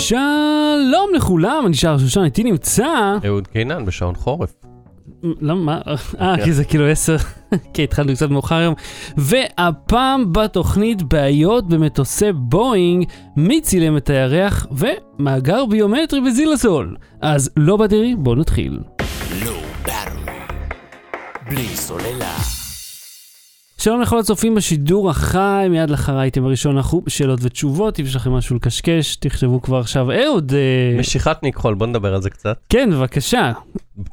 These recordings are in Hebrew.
שלום לכולם, אני שר שושן, איתי נמצא... אהוד קינן בשעון חורף. למה? מה? אה, כי זה כאילו עשר, כי התחלנו קצת מאוחר היום. והפעם בתוכנית בעיות במטוסי בואינג, מי צילם את הירח ומאגר ביומטרי בזילסול. אז לא בדירי, בואו נתחיל. בלי סוללה. שלום לכל הצופים בשידור החי, מיד לאחר האייטם הראשון אנחנו בשאלות ותשובות, אם יש לכם משהו לקשקש, תכתבו כבר עכשיו. אהוד, אה, משיכת מכחול, בוא נדבר על זה קצת. כן, בבקשה,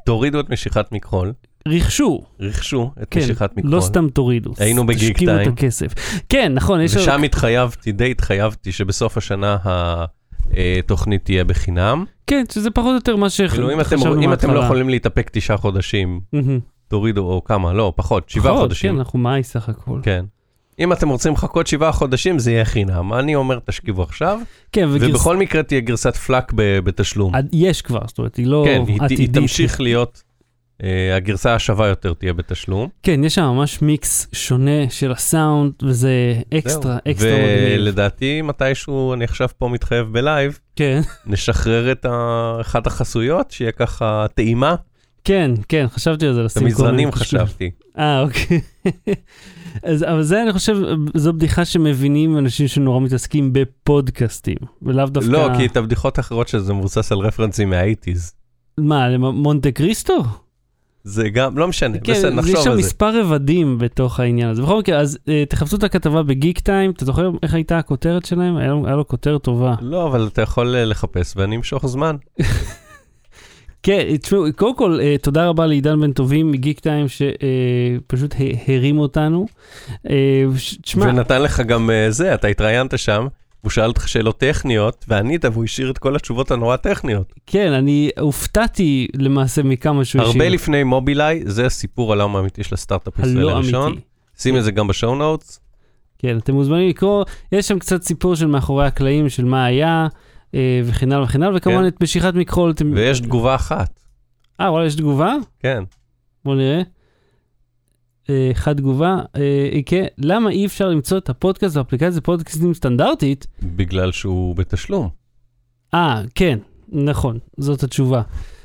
תורידו את משיכת מכחול, רכשו. רכשו את כן, משיכת מכחול. לא סתם תורידו. היינו בגיק תשקיעו את טיים. הכסף. כן, נכון, יש... ושם התחייבתי, די התחייבתי, שבסוף השנה התוכנית תהיה בחינם. כן, שזה פחות או יותר מה כאילו אם אתם- שחשבנו אם אתם לא מההתחלה. יכולים להתאפק תשעה חודשים. תורידו, או כמה, לא, פחות, שבעה חודשים. כן, אנחנו מאי סך הכל. כן. אם אתם רוצים לחכות שבעה חודשים, זה יהיה חינם. אני אומר, תשכיבו עכשיו, כן, וגרס... ובכל מקרה תהיה גרסת FLAC ב- בתשלום. יש כבר, זאת אומרת, היא לא כן, היא ת- היא עתידית. תמשיך להיות, אה, הגרסה השווה יותר תהיה בתשלום. כן, יש שם ממש מיקס שונה של הסאונד, וזה אקסטרה, זהו. אקסטרה מגניב. ולדעתי מתישהו, אני עכשיו פה מתחייב ב live, כן, נשחרר את אחת החסויות, שיהיה ככה טעימה. כן, כן, חשבתי על זה, לשים כל קשקוש. חשבתי. אה, אוקיי. אז, אבל זה, אני חושב, זו בדיחה שמבינים אנשים שנורא מתעסקים בפודקאסטים, ולאו דווקא... לא, כי את הבדיחות האחרות שזה מבוסס על רפרנסים מהאייטיז. מה, למ- מונטה קריסטו? זה גם, לא משנה, בסדר, כן, יש נחשוב שם על זה. מספר רבדים בתוך העניין הזה. בכל מקרה, אז אה, תחפשו את הכתבה בגיק טיים, אתה זוכר איך הייתה הכותרת שלהם? היה לו- היה לו כותרת טובה. לא, אבל אתה יכול אה, לחפש ואני אמשוך זמן. כן, תשמעו, קודם כל, אה, תודה רבה לעידן בן טובים מגיק טיים, שפשוט הרים אותנו. אה, תשמע, ונתן לך גם אה, זה, אתה התראיינת שם, הוא שאל אותך שאלות טכניות, וענית והוא השאיר את כל התשובות הנורא טכניות. כן, אני הופתעתי למעשה מכמה שהוא הרבה השאיר. לפני מובילאיי, זה הסיפור על העולם האמיתי של הסטארט-אפ הישראלי הלא הראשון. שים את זה גם בשואו נוטס. כן, אתם מוזמנים לקרוא, יש שם קצת סיפור של מאחורי הקלעים, של מה היה, אה, וכן הלאה וכן הלאה, וכמובן כן. את משיכת מכחול. ויש תגובה אחת, אה, וואלה, יש תגובה? כן. בוא נראה. אה, אחד תגובה, אה, כן, למה אי אפשר למצוא את הפודקאסט באפליקציה פודקאסטים סטנדרטית? בגלל שהוא בתשלום. אה, כן, נכון, זאת התשובה.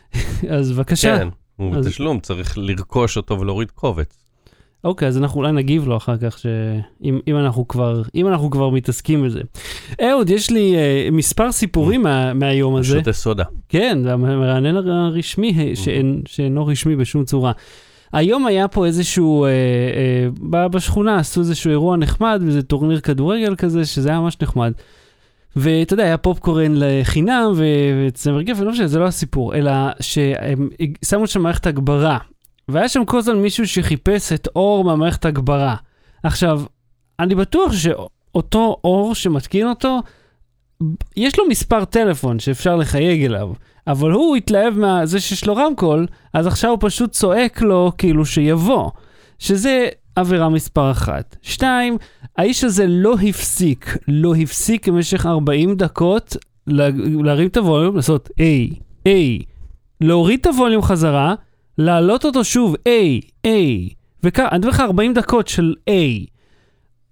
אז בבקשה. כן, הוא אז- בתשלום, צריך לרכוש אותו ולהוריד קובץ. אוקיי, אז אנחנו אולי נגיב לו אחר כך, שאם אם אנחנו כבר, אם אנחנו כבר מתעסקים בזה. אהוד, יש לי אה, מספר סיפורים מה, מהיום הזה. שותה סודה. כן, זה המרענן הרשמי, אה, שאין, שאינו רשמי בשום צורה. היום היה פה איזשהו, אה, אה, בשכונה עשו איזשהו אירוע נחמד, וזה טורניר כדורגל כזה, שזה היה ממש נחמד. ואתה יודע, היה פופקורן לחינם וצמר גפן, לא משנה, זה לא הסיפור, אלא שהם שמו שם מערכת הגברה, והיה שם כל הזמן מישהו שחיפש את אור מהמערכת הגברה. עכשיו, אני בטוח שאותו אור שמתקין אותו, יש לו מספר טלפון שאפשר לחייג אליו, אבל הוא התלהב מזה שיש לו רמקול, אז עכשיו הוא פשוט צועק לו כאילו שיבוא, שזה עבירה מספר אחת. שתיים, האיש הזה לא הפסיק, לא הפסיק במשך 40 דקות לה, להרים את הווליום, לעשות איי, איי, להוריד את הווליום חזרה, להעלות אותו שוב, איי, איי, וככה, אני מדבר לך 40 דקות של איי.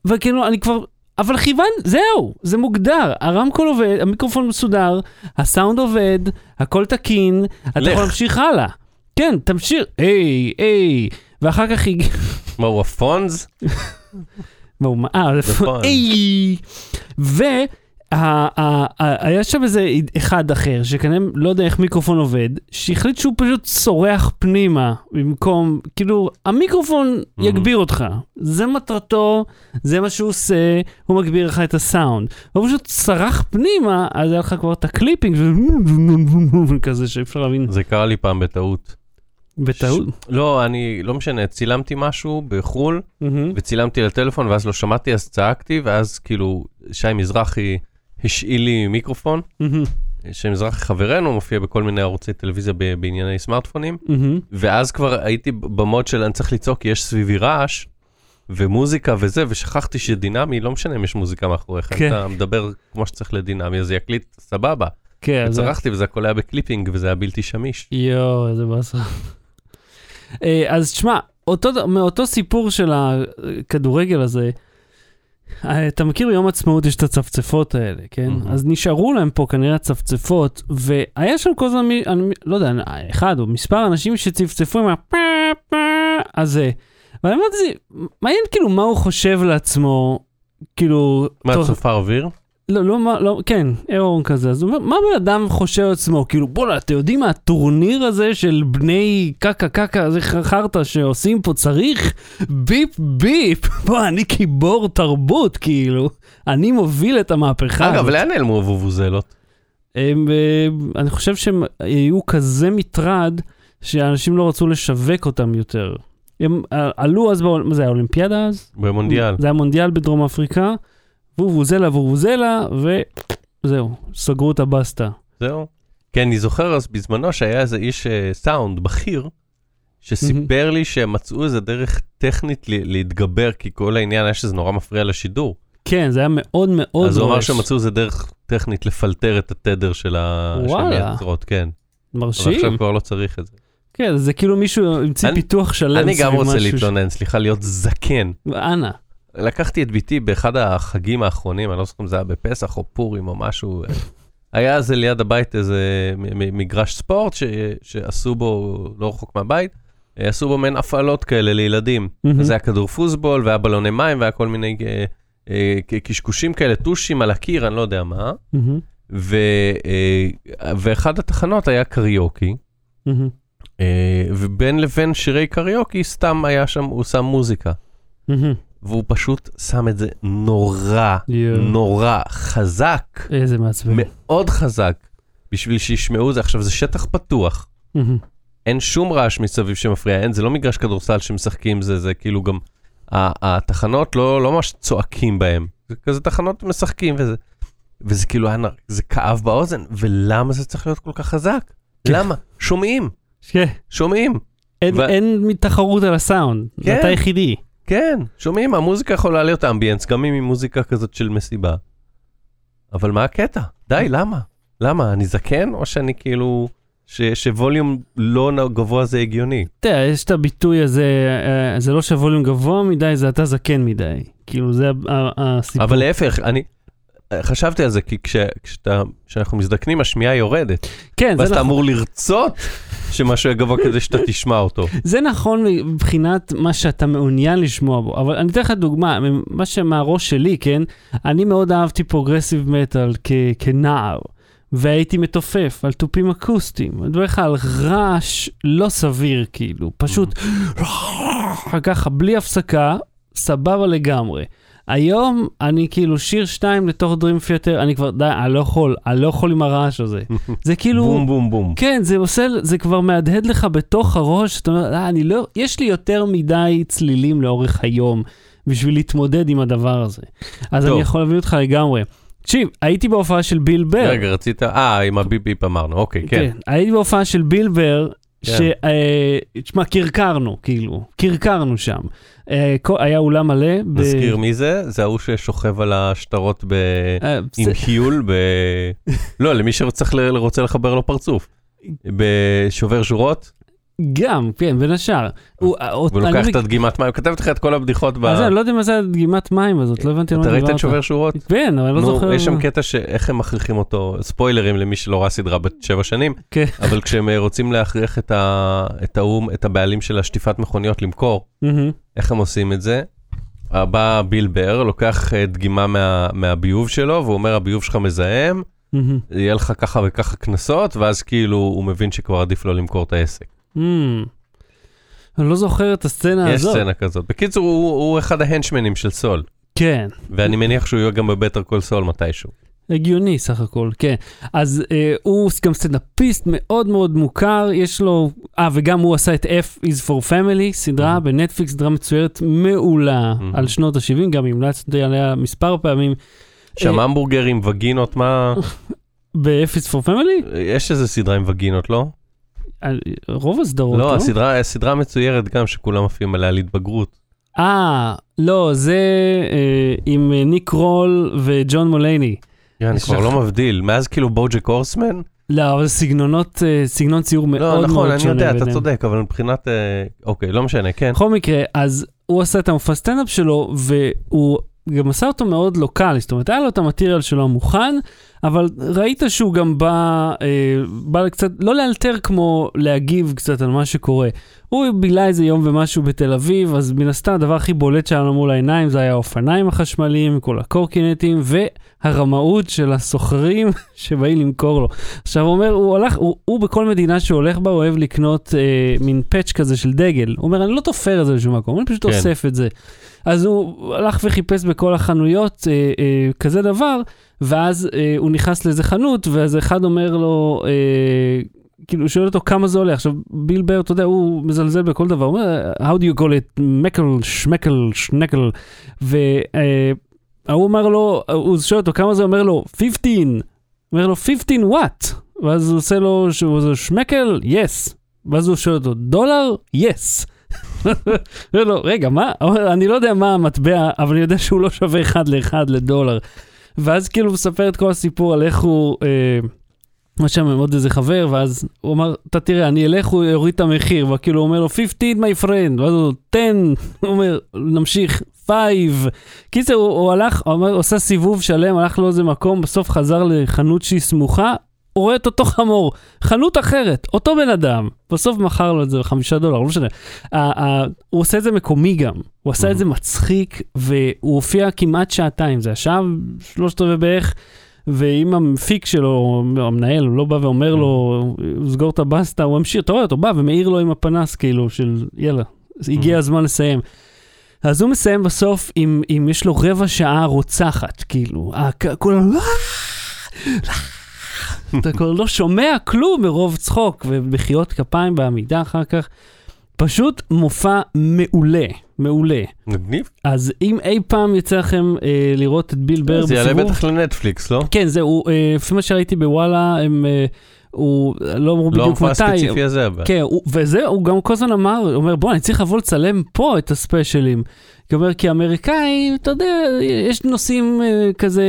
וכאילו, אני כבר, אבל כיוון, זהו, זה מוגדר, הרמקול עובד, המיקרופון מסודר, הסאונד עובד, הכל תקין, אתה לך. יכול להמשיך הלאה. כן, תמשיך, היי, היי, ואחר כך הגיע... מה, הוא הפונז? מה הוא, אה. היי, והיה שם איזה אחד אחר, שכנראה לא יודע איך מיקרופון עובד, שהחליט שהוא פשוט צורח פנימה, במקום, כאילו, המיקרופון. יגביר אותך. זה מטרתו, זה מה שהוא עושה, הוא מגביר לך את הסאונד. הוא פשוט צרח פנימה, אז היה לך כבר את ה clipping, כזה שאי אפשר להבין זה קרה לי פעם בטעות. בטעות. ש- לא, אני, לא משנה, צילמתי משהו בחו"ל. וצילמתי לטלפון, ואז לא שמעתי, אז צעקתי, ואז כאילו, שי מזרחי השאיל לי מיקרופון. מזרחי חברנו, מופיע בכל מיני ערוצי טלוויזיה בענייני סמארטפונים. ואז כבר הייתי ב mode של אני צריך לצעוק, יש סביבי רעש, ומוזיקה וזה, ושכחתי שדינמי, לא משנה אם יש מוזיקה מאחוריך, כן. אתה מדבר כמו שצריך לדינמי, אז זה יקליט סבבה. כן. וצרחתי וזה הכל היה ב clipping, וזה היה בלתי שמיש. יואו, איזה באסה. אה, אז תשמע, אותו, מאותו סיפור של הכדורגל הזה, אתה מכיר ביום עצמאות יש את הצפצפות האלה, כן? מהמם. אז נשארו להם פה כנראה הצפצפות, והיה שם כל הזמן, מי- אני לא יודע, אחד או מספר אנשים שצפצפו עם הפ... הזה. ואני אמרתי, מעניין כאילו מה הוא חושב לעצמו, כאילו... מה, צופר אוויר? לא, לא, לא, כן, אירון כזה. אז הוא אומר, מה בן אדם חושב לעצמו? כאילו, בוא'נה, אתם יודעים מה, הטורניר הזה של בני קקה קקה, זה חרטא שעושים פה, צריך ביפ ביפ. בוא, אני גיבור תרבות, כאילו. אני מוביל את המהפכה. אגב, הזאת." לאן נעלמו הוובוזלות? הם, אה, אני חושב שהם היו כזה מטרד, שאנשים לא רצו לשווק אותם יותר. הם אה, עלו אז, מה זה היה, אולימפיאדה אז? במונדיאל. זה היה מונדיאל בדרום אפריקה, וובוזלה וובוזלה, וזהו, סגרו את הבסטה. זהו. כן, אני זוכר אז בזמנו שהיה איזה איש אה, סאונד בכיר, שסיפר לי שהם מצאו איזה דרך טכנית ל- להתגבר, כי כל העניין היה שזה נורא מפריע לשידור. כן, זה היה מאוד מאוד אז הוא אמר. שמצאו איזה דרך טכנית לפלטר את התדר של ה- של וואלה. היוצרות, כן. אבל מרשים. עכשיו כבר לא צריך את זה. כן, זה כאילו מישהו המציא פיתוח שלם. אני גם רוצה להתלונן, סליחה, להיות זקן. אנא. לקחתי את ביתי באחד החגים האחרונים, אני לא זוכר אם זה היה בפסח או פורים או משהו. היה איזה ליד הבית איזה מגרש ספורט ש- שעשו בו, לא רחוק מהבית, אה, עשו בו מעין הפעלות כאלה לילדים. מהמם. אז היה כדור פוסבול והיה בלוני מים והיה כל מיני אה, אה, קשקושים כאלה, טושים על הקיר, אני לא יודע מה. מהמם, ו, אה, ואחד התחנות היה קריוקי, אה, ובין לבין שירי קריוקי סתם היה שם, הוא שם מוזיקה. מהמם. והוא פשוט שם את זה נורא, יואו. נורא חזק, איזה מעצבן. מאוד חזק, בשביל שישמעו זה. עכשיו, זה שטח פתוח, מהמם. אין שום רעש מסביב שמפריע, אין, זה לא מגרש כדורסל שמשחקים, זה, זה כאילו גם, התחנות לא, לא ממש צועקים בהם, זה כזה תחנות משחקים וזה, וזה כאילו היה, זה כאב באוזן, ולמה זה צריך להיות כל כך חזק? כן. למה? שומעים, כן, שומעים, אין- ו- אין תחרות על הסאונד. כן. אתה היחידי. כן, שומעים, המוזיקה יכולה להיות אמביאנס, גם אם היא מוזיקה כזאת של מסיבה. אבל מה הקטע? די, למה? למה? אני זקן, או שאני כאילו... ש, שווליום לא גבוה זה הגיוני. אתה יודע, יש את הביטוי הזה, אה, זה לא שהווליום גבוה מדי, זה אתה זקן מדי. כאילו, זה הסיפור. אבל להפך, אני חשבתי על זה, כי כש, כשאתה, כשאנחנו מזדקנים, השמיעה יורדת. כן, ואז זה אתה נכון. אמור לרצות שמשהו יהיה גבוה כדי שאתה תשמע אותו. זה נכון מבחינת מה שאתה מעוניין לשמוע בו, אבל אני אתן לך דוגמה, מה שמהראש שלי, כן? אני מאוד אהבתי progressive metal כ- כנער, והייתי מתופף על תופים אקוסטיים. אני מדבר לך על רעש לא סביר, כאילו, פשוט ככה, בלי הפסקה, סבבה לגמרי. היום אני כאילו שיר שתיים לתוך דרים פיוטר, אני כבר, די, אני לא יכול, אני לא יכול עם הרעש הזה. זה כאילו... בום בום בום. כן, זה עושה, זה כבר מהדהד לך בתוך הראש, אתה אומר, אה, אני לא, יש לי יותר מדי צלילים לאורך היום בשביל להתמודד עם הדבר הזה. אז טוב. אני יכול להביא אותך לגמרי. תקשיב, הייתי בהופעה של ביל בר. רגע, רצית... אה, עם הביפ ביפ אמרנו, אוקיי, כן. הייתי בהופעה של ביל בר, כן. ש... אה, תשמע, קרקרנו, כאילו, קרקרנו שם. אה, היה אולם מלא. נזכיר מי זה? זה ההוא ששוכב על השטרות. אה, עם חיול ב... לא, למי שרוצה ל- רוצה לחבר לו פרצוף. בשובר שורות, גם, כן, בין השאר. הוא- אני לוקח את הדגימת מים, כתבתי לך את כל הבדיחות ב... אז אני לא יודע מה זה הדגימת מים הזאת, לא הבנתי מה אתה דיברת. ראית את שובר שורות? כן, אבל אני לא זוכר. יש שם קטע שאיך הם מכריחים אותו, ספוילרים למי שלא ראה סדרה בת שבע שנים, כן. אבל כשהם אה, רוצים להכריח את האו"ם, את הבעלים של השטיפת מכוניות למכור. איך הם עושים את זה? בא ביל בר, לוקח אה, דגימה מה- מהביוב שלו, והוא אומר, הביוב שלך מזהם. יהיה לך ככה וככה קנסות, ואז כאילו הוא מבין שכבר עדיף לו למכור את העסק. מהמם. אני לא זוכר את הסצנה יש הזאת. סצנה כזאת. בקיצור, הוא, הוא אחד ההנצ'מנים של סול, כן, ואני מניח שהוא יהיה גם ב Better Call Saul מתישהו. הגיוני סך הכל, כן. אז אה, הוא גם סטנדאפיסט מאוד מאוד מוכר, יש לו... אה, וגם הוא עשה את F is for Family, סדרה מהמם. בנטפליקס, סדרה מצוירת מעולה מהמם. על שנות ה-70, גם המלצתי עליה מספר פעמים. שם אה, המבורגרים, וגינות, מה... ב-F is for Family? יש איזה סדרה עם וגינות, לא? רוב הסדרות, לא, הסדרה, הסדרה מצוירת גם, שכולם עפים עליה על התבגרות. אה, לא, זה אה, עם אה, ניק רול וג'ון מולייני. אני יש כבר לך- לא מבדיל, מאז כאילו בוג'ק הורסמן? לא, אבל סגנונות, אה, סגנון ציור מאוד לא, מאוד שונה נכון, אני יודע, אתה ביניהם. צודק, אבל מבחינת... אה, אוקיי, לא משנה, כן. בכל מקרה, אז הוא עשה את המופע סטנדאפ שלו, והוא גם עשה אותו מאוד לוקאלי, זאת אומרת, היה לו את המטריאל שלו מוכן, אבל ראית שהוא גם בא, אה, בא קצת, לא לאלתר כמו להגיב קצת על מה שקורה. הוא בילה איזה יום ומשהו בתל אביב, אז מן הסתם הדבר הכי בולט שהיה לו מול העיניים זה היה האופניים החשמליים, כל הקורקינטים, והרמאות של הסוחרים שבאים למכור לו. עכשיו הוא אומר, הוא הלך, הוא, הוא בכל מדינה שהוא הולך בה, הוא אוהב לקנות אה, מין פאץ' כזה של דגל. הוא אומר, אני לא תופר את זה לשום מקום, אני פשוט כן. אוסף את זה. אז הוא הלך וחיפש בכל החנויות אה, אה, כזה דבר, ואז אה, הוא נכנס לאיזה חנות, ואז אחד אומר לו, אה, כאילו, שואל אותו כמה זה עולה. עכשיו, ביל בר, אתה יודע, הוא מזלזל בכל דבר, הוא אומר, how do you call it, מקל, שמקל, שנקל, וההוא אמר לו, הוא שואל אותו כמה זה, אומר לו, 15, אומר לו, 15 what? ואז הוא עושה לו, שהוא שמקל, yes. ואז הוא שואל אותו, דולר? yes. אומר לו, רגע, מה? אני לא יודע מה המטבע, אבל אני יודע שהוא לא שווה אחד לאחד לדולר. ואז כאילו הוא מספר את כל הסיפור על איך הוא... אה, היה שם עם עוד איזה חבר, ואז הוא אמר, אתה תראה, אני אלך, הוא יוריד את המחיר, וכאילו הוא אומר לו, 15, my friend, ואז הוא, 10, הוא אומר, נמשיך, 5. קיצר, הוא, הוא הלך, הוא אומר, עושה סיבוב שלם, הלך לאיזה מקום, בסוף חזר לחנות שהיא סמוכה, הוא רואה את אותו חמור, חנות אחרת, אותו בן אדם, בסוף מכר לו את זה בחמישה דולר, לא משנה. הוא עושה את זה מקומי גם, הוא עשה את זה מצחיק, והוא הופיע כמעט שעתיים, זה השעה שלושת רבעי בערך. ואם המפיק שלו, המנהל, לא בא ואומר לו, סגור את הבסטה, הוא ממשיך, אתה רואה אותו בא ומאיר לו עם הפנס, כאילו, של יאללה, הגיע הזמן לסיים. אז הוא מסיים בסוף עם, עם יש לו רבע שעה רוצחת, כאילו, הכ- אתה כבר לא שומע כלום מרוב צחוק ומחיאות כפיים בעמידה אחר כך. פשוט מופע מעולה, מעולה. מגניב. אז אם אי פעם יצא לכם אה, לראות את ביל בר זה יעלה בסיבוב, בטח לנטפליקס, לא? כן, זהו, אה, לפי מה שראיתי בוואלה, הם, אה, הוא לא אמרו לא בדיוק המופע מתי. הספציפי הזה, אבל. כן, הוא- וזה, הוא גם כל הזמן אמר, הוא אומר, בוא, אני צריך לבוא לצלם פה את הספיישלים. כי אומר, כי האמריקאים, אתה יודע, יש נושאים אה, כזה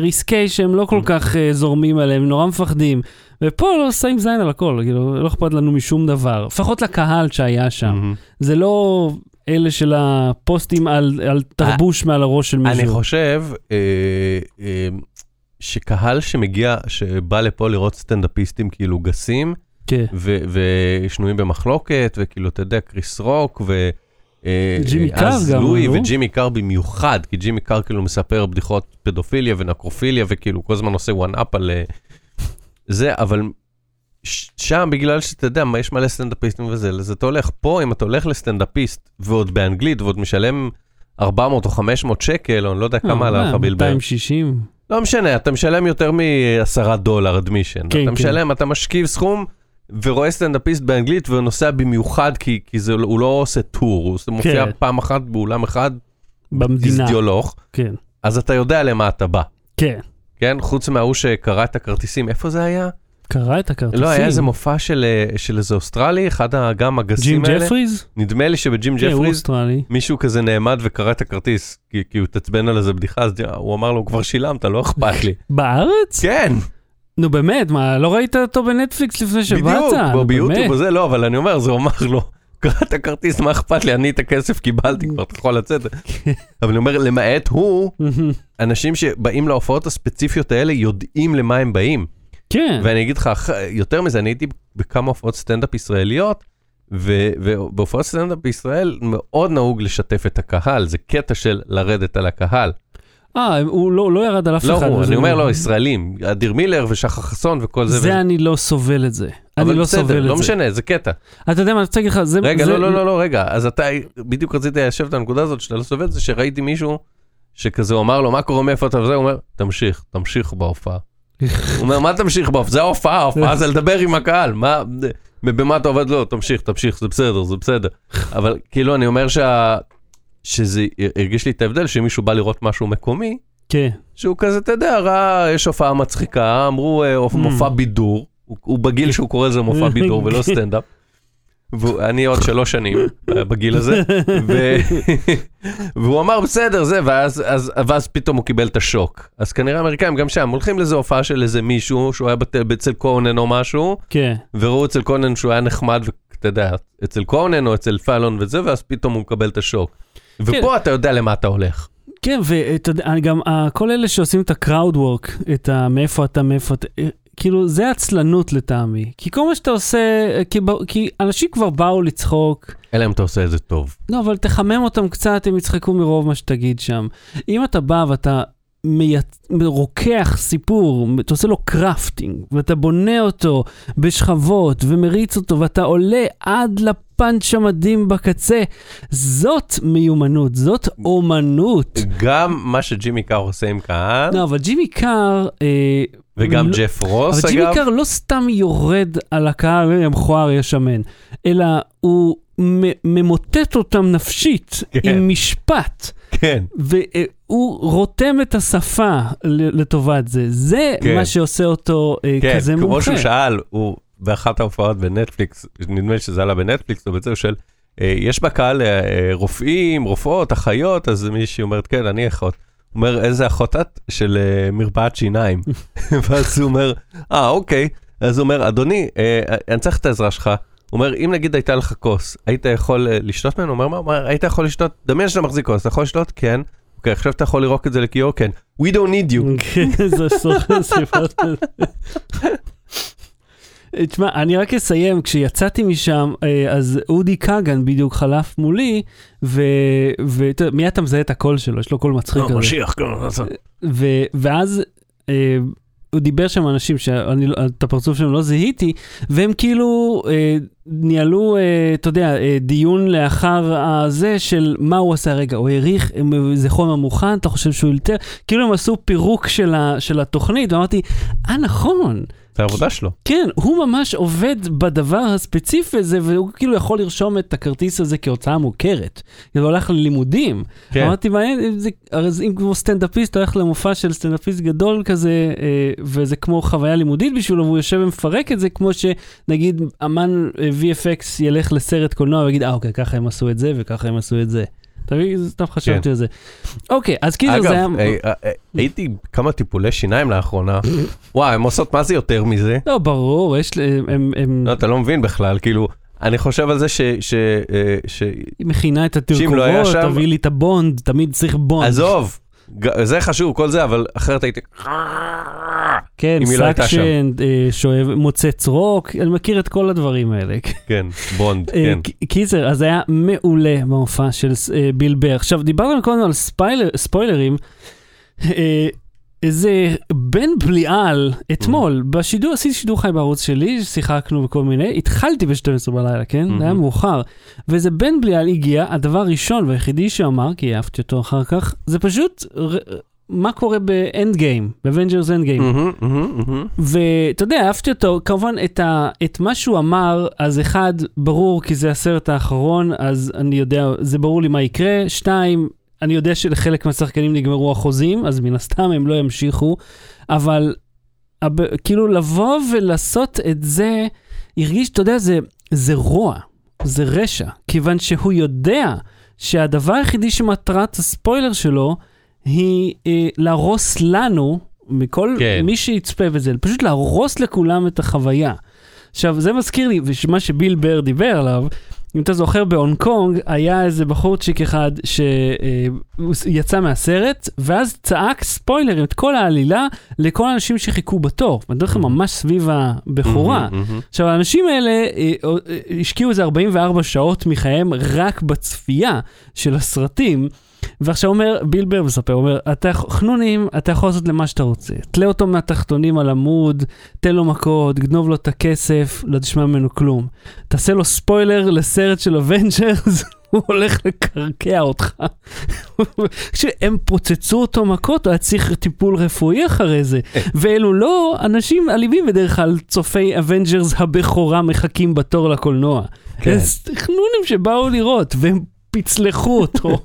ריסקי שהם לא כל כך אה, זורמים עליהם, נורא מפחדים. ופה לא שמים זין על הכל, כאילו, לא אכפת לנו משום דבר. לפחות לקהל שהיה שם. מהמם. זה לא אלה של הפוסטים על, על תרבוש מעל הראש של מישהו. אני חושב אה, אה, שקהל שמגיע, שבא לפה לראות סטנדאפיסטים כאילו גסים, כן. ו- ושנויים במחלוקת, וכאילו, אתה יודע, קריס רוק, ו... אה, ג'ימי קאר אז גם, לואי לא? וג'ימי קאר במיוחד, כי ג'ימי קאר כאילו מספר בדיחות פדופיליה ונקרופיליה, וכאילו כל הזמן עושה one up על אה, זה, אבל שם בגלל שאתה יודע, מה, יש מלא סטנדאפיסטים וזה, אז אתה הולך פה, אם אתה הולך לסטנדאפיסט, ועוד באנגלית, ועוד משלם 400 או 500 שקל, או אני לא יודע כמה עלה לך בלבר. 260. לא משנה, אתה משלם יותר מ-10 דולר אדמישן. כן, אתה כן. משלם, אתה משכיב סכום ורואה סטנדאפיסט באנגלית ונוסע במיוחד כי, כי זה, הוא לא עושה טור, הוא עושה- מופיע כן. פעם אחת באולם אחד, במדינה. איזדיולוך, כן. אז אתה יודע למה אתה בא. כן. כן? חוץ מההוא שקרא את הכרטיסים, איפה זה היה? קרא את הכרטיסים. לא, היה איזה מופע של, אה, של איזה אוסטרלי, אחד גם הגסים ג'ים האלה. ג'פריז? נדמה לי שבג'ים כן, הוא ג'פריז, אוסטרלי. מישהו כזה נעמד וקרא את הכרטיס, כי, כי הוא התעצבן על איזה בדיחה, אז הוא אמר לו, כבר שילמת, לא אכפת לי. בארץ? כן, נו באמת, מה, לא ראית אותו בנטפליקס לפני שבאת? בדיוק, ביוטיוב. וזה, לא, אבל אני אומר, זה הוא אמר לו, קרא את הכרטיס, מה אכפת לי, אני את הכסף קיבלתי, כבר אתה יכול לצאת. אבל אני אומר, למעט הוא, אנשים שבאים להופעות הספציפיות האלה יודעים למה הם באים. כן. ואני אגיד לך, יותר מזה, אני הייתי בכמה הופעות סטנדאפ ישראליות, ובהופעות סטנדאפ בישראל מאוד נהוג לשתף את הקהל, זה קטע של לרדת על הקהל. אה, הוא לא לא ירד על אף לא אחד. הוא, וזה אני אומר לא- לו, ישראלים, אדיר מילר ושחר חסון וכל זה. זה וזה. אני לא סובל את זה. אני לא בסדר, סובל לא את זה. משנה, זה קטע. אתה יודע מה, אני רוצה להגיד לך, זה... רגע, זה- לא, לא, לא, לא, רגע, אז אתה, בדיוק רציתי ליישב את הנקודה הזאת שאתה לא סובל את זה, שראיתי מישהו שכזה הוא אמר לו, מה קורה, מאיפה אתה וזה, הוא אומר, תמשיך, תמשיך בהופעה. הוא אומר, מה תמשיך בהופעה? זה ההופעה, ההופעה זה לדבר עם הקהל, מה, במה אתה עובד? לא, תמשיך, תמשיך, זה בסדר, זה בסדר. אבל כאילו, אני אומר שה... שזה הרגיש לי את ההבדל, שמישהו בא לראות משהו מקומי, כן. שהוא כזה, אתה יודע, ראה, יש הופעה מצחיקה, אמרו אה, מופע בידור, הוא, הוא בגיל שהוא קורא לזה מופע בידור ולא סטנדאפ. ואני עוד שלוש שנים אה, בגיל הזה, ו... והוא אמר בסדר זה, ואז, אז, ואז פתאום הוא קיבל את השוק. אז כנראה האמריקאים גם שם הולכים לאיזה הופעה של איזה מישהו שהוא היה בת... אצל קונן או משהו, כן. וראו אצל קונן שהוא היה נחמד, ואתה יודע, אצל קונן או אצל פאלון וזה, ואז פתאום הוא מקבל את השוק. ופה אתה יודע למה אתה הולך. כן, ואתה יודע, אני גם, אה, כל אלה שעושים את ה-crowd work, את. מאיפה אתה, מאיפה אתה, אה, כאילו, זה עצלנות לטעמי. כי כל מה שאתה עושה, אה, כי, כי אנשים כבר באו לצחוק, אלא אם אתה עושה את זה טוב. לא, אבל תחמם אותם קצת, הם יצחקו מרוב מה שתגיד שם. אם אתה בא ואתה מייצ... רוקח סיפור, אתה עושה לו קרפטינג, ואתה בונה אותו בשכבות, ומריץ אותו, ואתה עולה עד לפאנץ' המדהים בקצה, זאת מיומנות, זאת אומנות. גם מה שג'ימי קאר עושה עם קהל, לא, אבל ג'ימי קאר... אה, וגם לא- ג'ף רוס, אבל ג'ימי אגב. קאר לא סתם יורד על הקהל, "אה, מכוער, יש שמן, אלא הוא ממוטט אותם נפשית כן. עם משפט. כן. והוא רותם את השפה לטובת זה. זה כן. מה שעושה אותו אה, כן, כזה כמו מומחה. שהוא שאל, הוא באחת ההופעות בנטפליקס, נדמה לי שזה עלה בנטפליקס, או הוא שואל, "אה, יש בקהל אה, אה, רופאים, רופאות, אחיות, אז מישהי אומרת, כן, אני אחות. הוא אומר, איזה אחות את? של אה, מרפאת שיניים. ואז הוא אומר, אה, אוקיי. אז הוא אומר, אדוני, אה, אני צריך את העזרה שלך. הוא אומר, אם נגיד הייתה לך כוס, היית יכול אה, לשתות ממנו? הוא אומר, מה, מה, היית יכול לשתות? דמיין שאתה מחזיק כוס, אתה יכול לשתות? כן. אוקיי, עכשיו אתה יכול לירוק את זה לכיור? כן. We don't need you. כן, זה סוכן שיחות. תשמע, אני רק אסיים, כשיצאתי משם, אה, אז אודי כגן בדיוק חלף מולי, ומיד אתה מזהה את הקול שלו, יש לו קול מצחיק כזה. ו- ואז אה, הוא דיבר שם אנשים שאני, לא- את הפרצוף שלהם לא זיהיתי, והם כאילו אה, ניהלו, אה, אתה יודע, אה, דיון לאחר הזה של מה הוא עשה. רגע, הוא העריך, זה חומר מוכן, אתה חושב שהוא יותר, כאילו הם עשו פירוק של, ה, של התוכנית, ואמרתי, אה נכון, זה העבודה שלו. כן, הוא ממש עובד בדבר הספציפי הזה, והוא כאילו יכול לרשום את הכרטיס הזה כהוצאה מוכרת. זה הולך ללימודים. כן. אמרתי, מעניין, אם זה- הרי אם כמו סטנדאפיסט, הולך למופע של סטנדאפיסט גדול כזה, אה, וזה כמו חוויה לימודית בשבילו, והוא יושב ומפרק את זה, כמו שנגיד אמן אה, VFX ילך לסרט קולנוע ויגיד, אה אוקיי, ככה הם עשו את זה וככה הם עשו את זה. מבין? סתם חשבתי על זה. אוקיי, אז כאילו אגב, זה היה... אה, אה, אה, הייתי כמה טיפולי שיניים לאחרונה. וואי, הן עושות מה זה יותר מזה? לא, ברור, יש... ל- הם... הם... לא, אתה לא מבין בכלל, כאילו, אני חושב על זה ש... ש- ש- היא מכינה את לא התרכובות, שם- תביא לי את הבונד, תמיד צריך בונד. עזוב, זה חשוב, כל זה, אבל אחרת הייתי... כן, לא סאקשן, אה, שואב, מוצץ רוק, אני מכיר את כל הדברים האלה. כן, בונד, אה, כן. קיצר, אז היה מעולה במופע של אה, ביל בר. עכשיו, דיברנו קודם על ספיילר, ספוילרים. איזה בן בליעל, אתמול, Mm-hmm. בשידור, עשיתי שידור חי בערוץ שלי, שיחקנו וכל מיני, התחלתי ב-12 בלילה, כן? זה היה. מאוחר. ואיזה בן בליעל הגיע, הדבר הראשון והיחידי שאמר, כי העפתי אותו אחר כך, זה פשוט, ר- מה קורה ב Endgame, ב Avengers Endgame. ואתה יודע, העפתי אותו, כמובן את, ה, את מה שהוא אמר, אז אחד, ברור כי זה הסרט האחרון, אז אני יודע, זה ברור לי מה יקרה. שתיים, אני יודע שלחלק מהשחקנים נגמרו החוזים, אז מן הסתם הם לא ימשיכו, אבל הב, כאילו לבוא ולעשות את זה, הרגיש, אתה יודע, זה, זה רוע, זה רשע, כיוון שהוא יודע שהדבר היחידי שמטרת הספוילר שלו, היא אה, להרוס לנו, מכל כן. מי שיצפה בזה, פשוט להרוס לכולם את החוויה. עכשיו, זה מזכיר לי, ומה שביל בר דיבר עליו, אם אתה זוכר בהונג קונג, היה איזה בחורצ'יק אחד שיצא מהסרט, ואז צעק ספוילר את כל העלילה לכל האנשים שחיכו בתור. בדרך כלל ממש סביב הבכורה. מהמם, מהמם. עכשיו, האנשים האלה אה, אה, השקיעו איזה 44 שעות מחייהם רק בצפייה של הסרטים. ועכשיו אומר, ביל בר מספר, אומר, אתה חנונים, אתה יכול לעשות למה שאתה רוצה. תלה אותו מהתחתונים על עמוד, תן לו מכות, גנוב לו את הכסף, לא תשמע ממנו כלום. תעשה לו ספוילר לסרט של Avengers, הוא הולך לקרוע אותך. כשהם פוצצו אותו מכות, הוא היה צריך טיפול רפואי אחרי זה. ואלו לא אנשים אלימים בדרך כלל, צופי Avengers הבכורה מחכים בתור לקולנוע. כן. חנונים שבאו לראות, והם פצלחו אותו,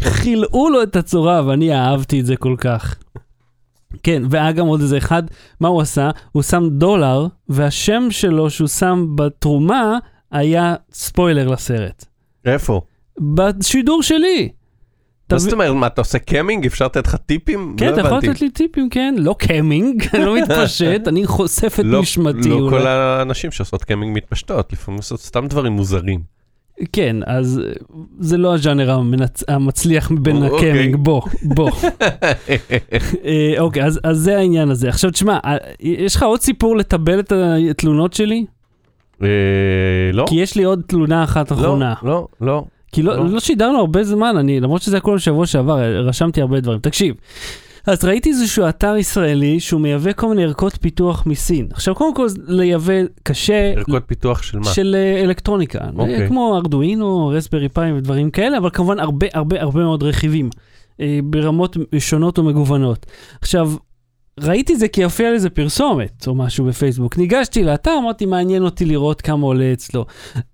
מילאו לו את הצורה, ואני אהבתי את זה כל כך. כן, והיה גם עוד איזה אחד, מה הוא עשה? הוא שם דולר, והשם שלו שהוא שם בתרומה היה ספוילר לסרט. איפה? בשידור שלי. מה זאת אומרת, מה, אתה עושה camming? אפשר לתת לך טיפים? כן, לא אתה יכול. לתת לי טיפים, כן? לא camming, אני לא מתפשט, אני חושף את לא- נשמתי. לא. כל האנשים שעושות camming מתפשטות, לפעמים עושות סתם דברים מוזרים. כן, אז אה, זה לא הז'אנר המנצ... המצליח מבין אוקיי. ה camming, בוא, בוא. אה, אוקיי, אז, אז זה העניין הזה. עכשיו תשמע, אה, יש לך עוד סיפור לטבל את התלונות שלי? אה, לא, כי יש לי עוד תלונה אחת לא, אחרונה. לא, לא. כי לא, לא. לא שידרנו הרבה זמן, אני, למרות שזה היה כל השבוע שעבר, רשמתי הרבה דברים. תקשיב, אז ראיתי איזשהו אתר ישראלי שהוא מייבא כל מיני ערכות פיתוח מסין. עכשיו, קודם כל, לייבא קשה, ערכות פיתוח של מה? של אה, אלקטרוניקה, אוקיי. כמו ארדואינו, רסברי פאי ודברים כאלה, אבל כמובן הרבה הרבה הרבה מאוד רכיבים, אה, ברמות שונות ומגוונות. עכשיו, ראיתי זה כי הופיע לזה פרסומת או משהו בפייסבוק. ניגשתי לאתר, אמרתי, מעניין אותי לראות כמה עולה אצלו.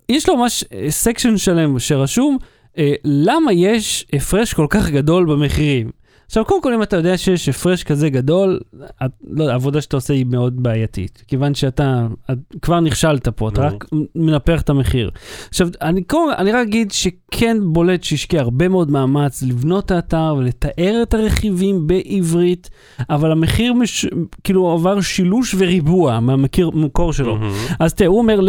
יש לו ממש section שלם שרשום, אה, למה יש הפרש כל כך גדול במחירים. עכשיו, קודם כל, אם אתה יודע שיש הפרש כזה גדול, את, לא, העבודה שאתה עושה היא מאוד בעייתית, כיוון שאתה את, כבר נכשלת פה, אתה. רק מנפח את המחיר. עכשיו, אני, קודם, אני רק אגיד שכן בולט שהשקיע הרבה מאוד מאמץ לבנות את האתר ולתאר את הרכיבים בעברית, אבל המחיר מש, כאילו עבר שילוש וריבוע מהמקור שלו. מהמם. אז תראה, הוא אומר,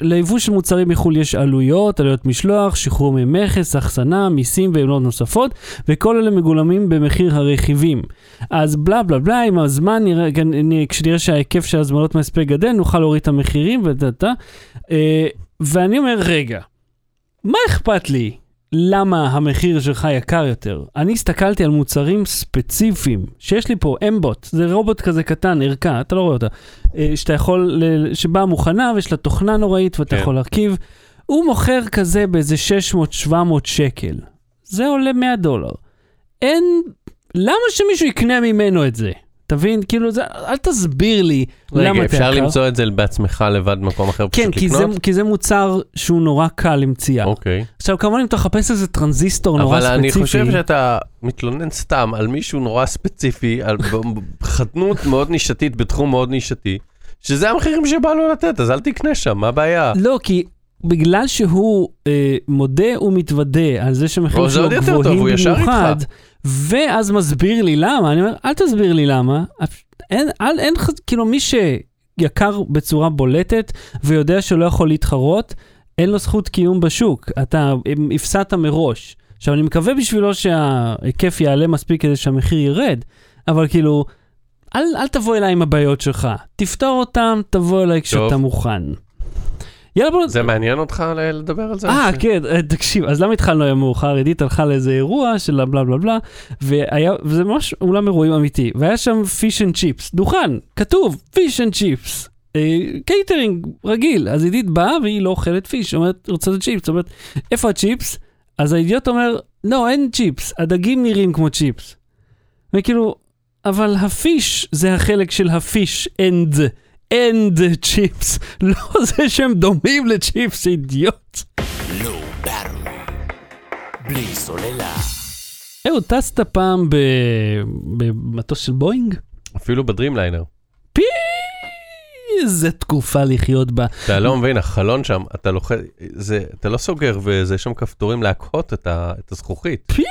ליבוא של מוצרים מחו"ל יש עלויות, עלויות משלוח, שחרור ממכס, אחסנה, מיסים ועמלות נוספות, וכל אלה מגולמים במחיר הרכיבים. אז בלה בלה בלה, עם הזמן, נראה, נ- כשנראה שההיקף של הזמנות מהספק גדל, נוכל להוריד את המחירים ודאטה. אה, ואני אומר, רגע, מה אכפת לי? למה המחיר שלך יקר יותר? אני הסתכלתי על מוצרים ספציפיים, שיש לי פה אמבוט, זה רובוט כזה קטן, ערכה, אתה לא רואה אותה, אה, שאתה יכול, שבאה מוכנה ויש לה תוכנה נוראית ואתה כן. יכול להרכיב. הוא מוכר כזה באיזה 600-700 שקל. זה עולה 100 דולר. אין, למה שמישהו יקנה ממנו את זה? תבין? כאילו, זה, אל תסביר לי למה רגע, אתה אפשר יקר. למצוא את זה בעצמך לבד במקום אחר, כן, פשוט כי לקנות? כי זה מוצר שהוא נורא קל למציאה. אוקיי. עכשיו, כמובן, אם אתה מחפש איזה טרנזיסטור נורא אבל ספציפי... אני חושב שאתה מתלונן סתם על מישהו נורא ספציפי, על חדנות מאוד נישתית בתחום מאוד נישתי, שזה המחירים שבא לו לתת, אז אל תקנה שם, מה הבעיה? לא, כי בגלל שהוא אה, מודה ומתוודה על זה זה שלו גבוהים במיוחד. ואז מסביר לי למה, אני אומר, אל תסביר לי למה, אין, אין, אין כאילו מי שיקר בצורה בולטת ויודע שלא יכול להתחרות, אין לו זכות קיום בשוק, אתה הפסדת מראש. עכשיו, אני מקווה בשבילו שההיקף יעלה מספיק כדי שהמחיר ירד, אבל כאילו, אל, אל תבוא אליי עם הבעיות שלך, תפתור אותם, תבוא אליי כשאתה מוכן. יאללה בוא... זה מעניין אותך לדבר על זה? אה, כן, אה, תקשיב, אז למה התחלנו היום מאוחר? עידית הלכה לאיזה אירוע של הבלה בלה בלה, והיה, וזה ממש אולם אירועים אמיתי, והיה שם fish and chips, דוכן, כתוב fish and chips. קייטרינג רגיל, אז עידית באה והיא לא אוכלת fish, אומרת, רוצה את הצ'יפס, אומרת, איפה הצ'יפס? אז האידיוט אומר, לא, אין צ'יפס, הדגים נראים כמו צ'יפס. וכאילו, אבל ה fish זה החלק של ה fish and, and chips, לא זה שהם דומים לצ'יפס, אידיוט. בלי סוללה. אהוד, טסת פעם ב... במטוס של בואינג? אפילו בדרימליינר. פי... איזה תקופה לחיות בה. אתה לא מבין, החלון שם, אתה לוחץ, זה, אתה לא סוגר וזה, יש שם כפתורים להקהות את ה- את הזכוכית. פי...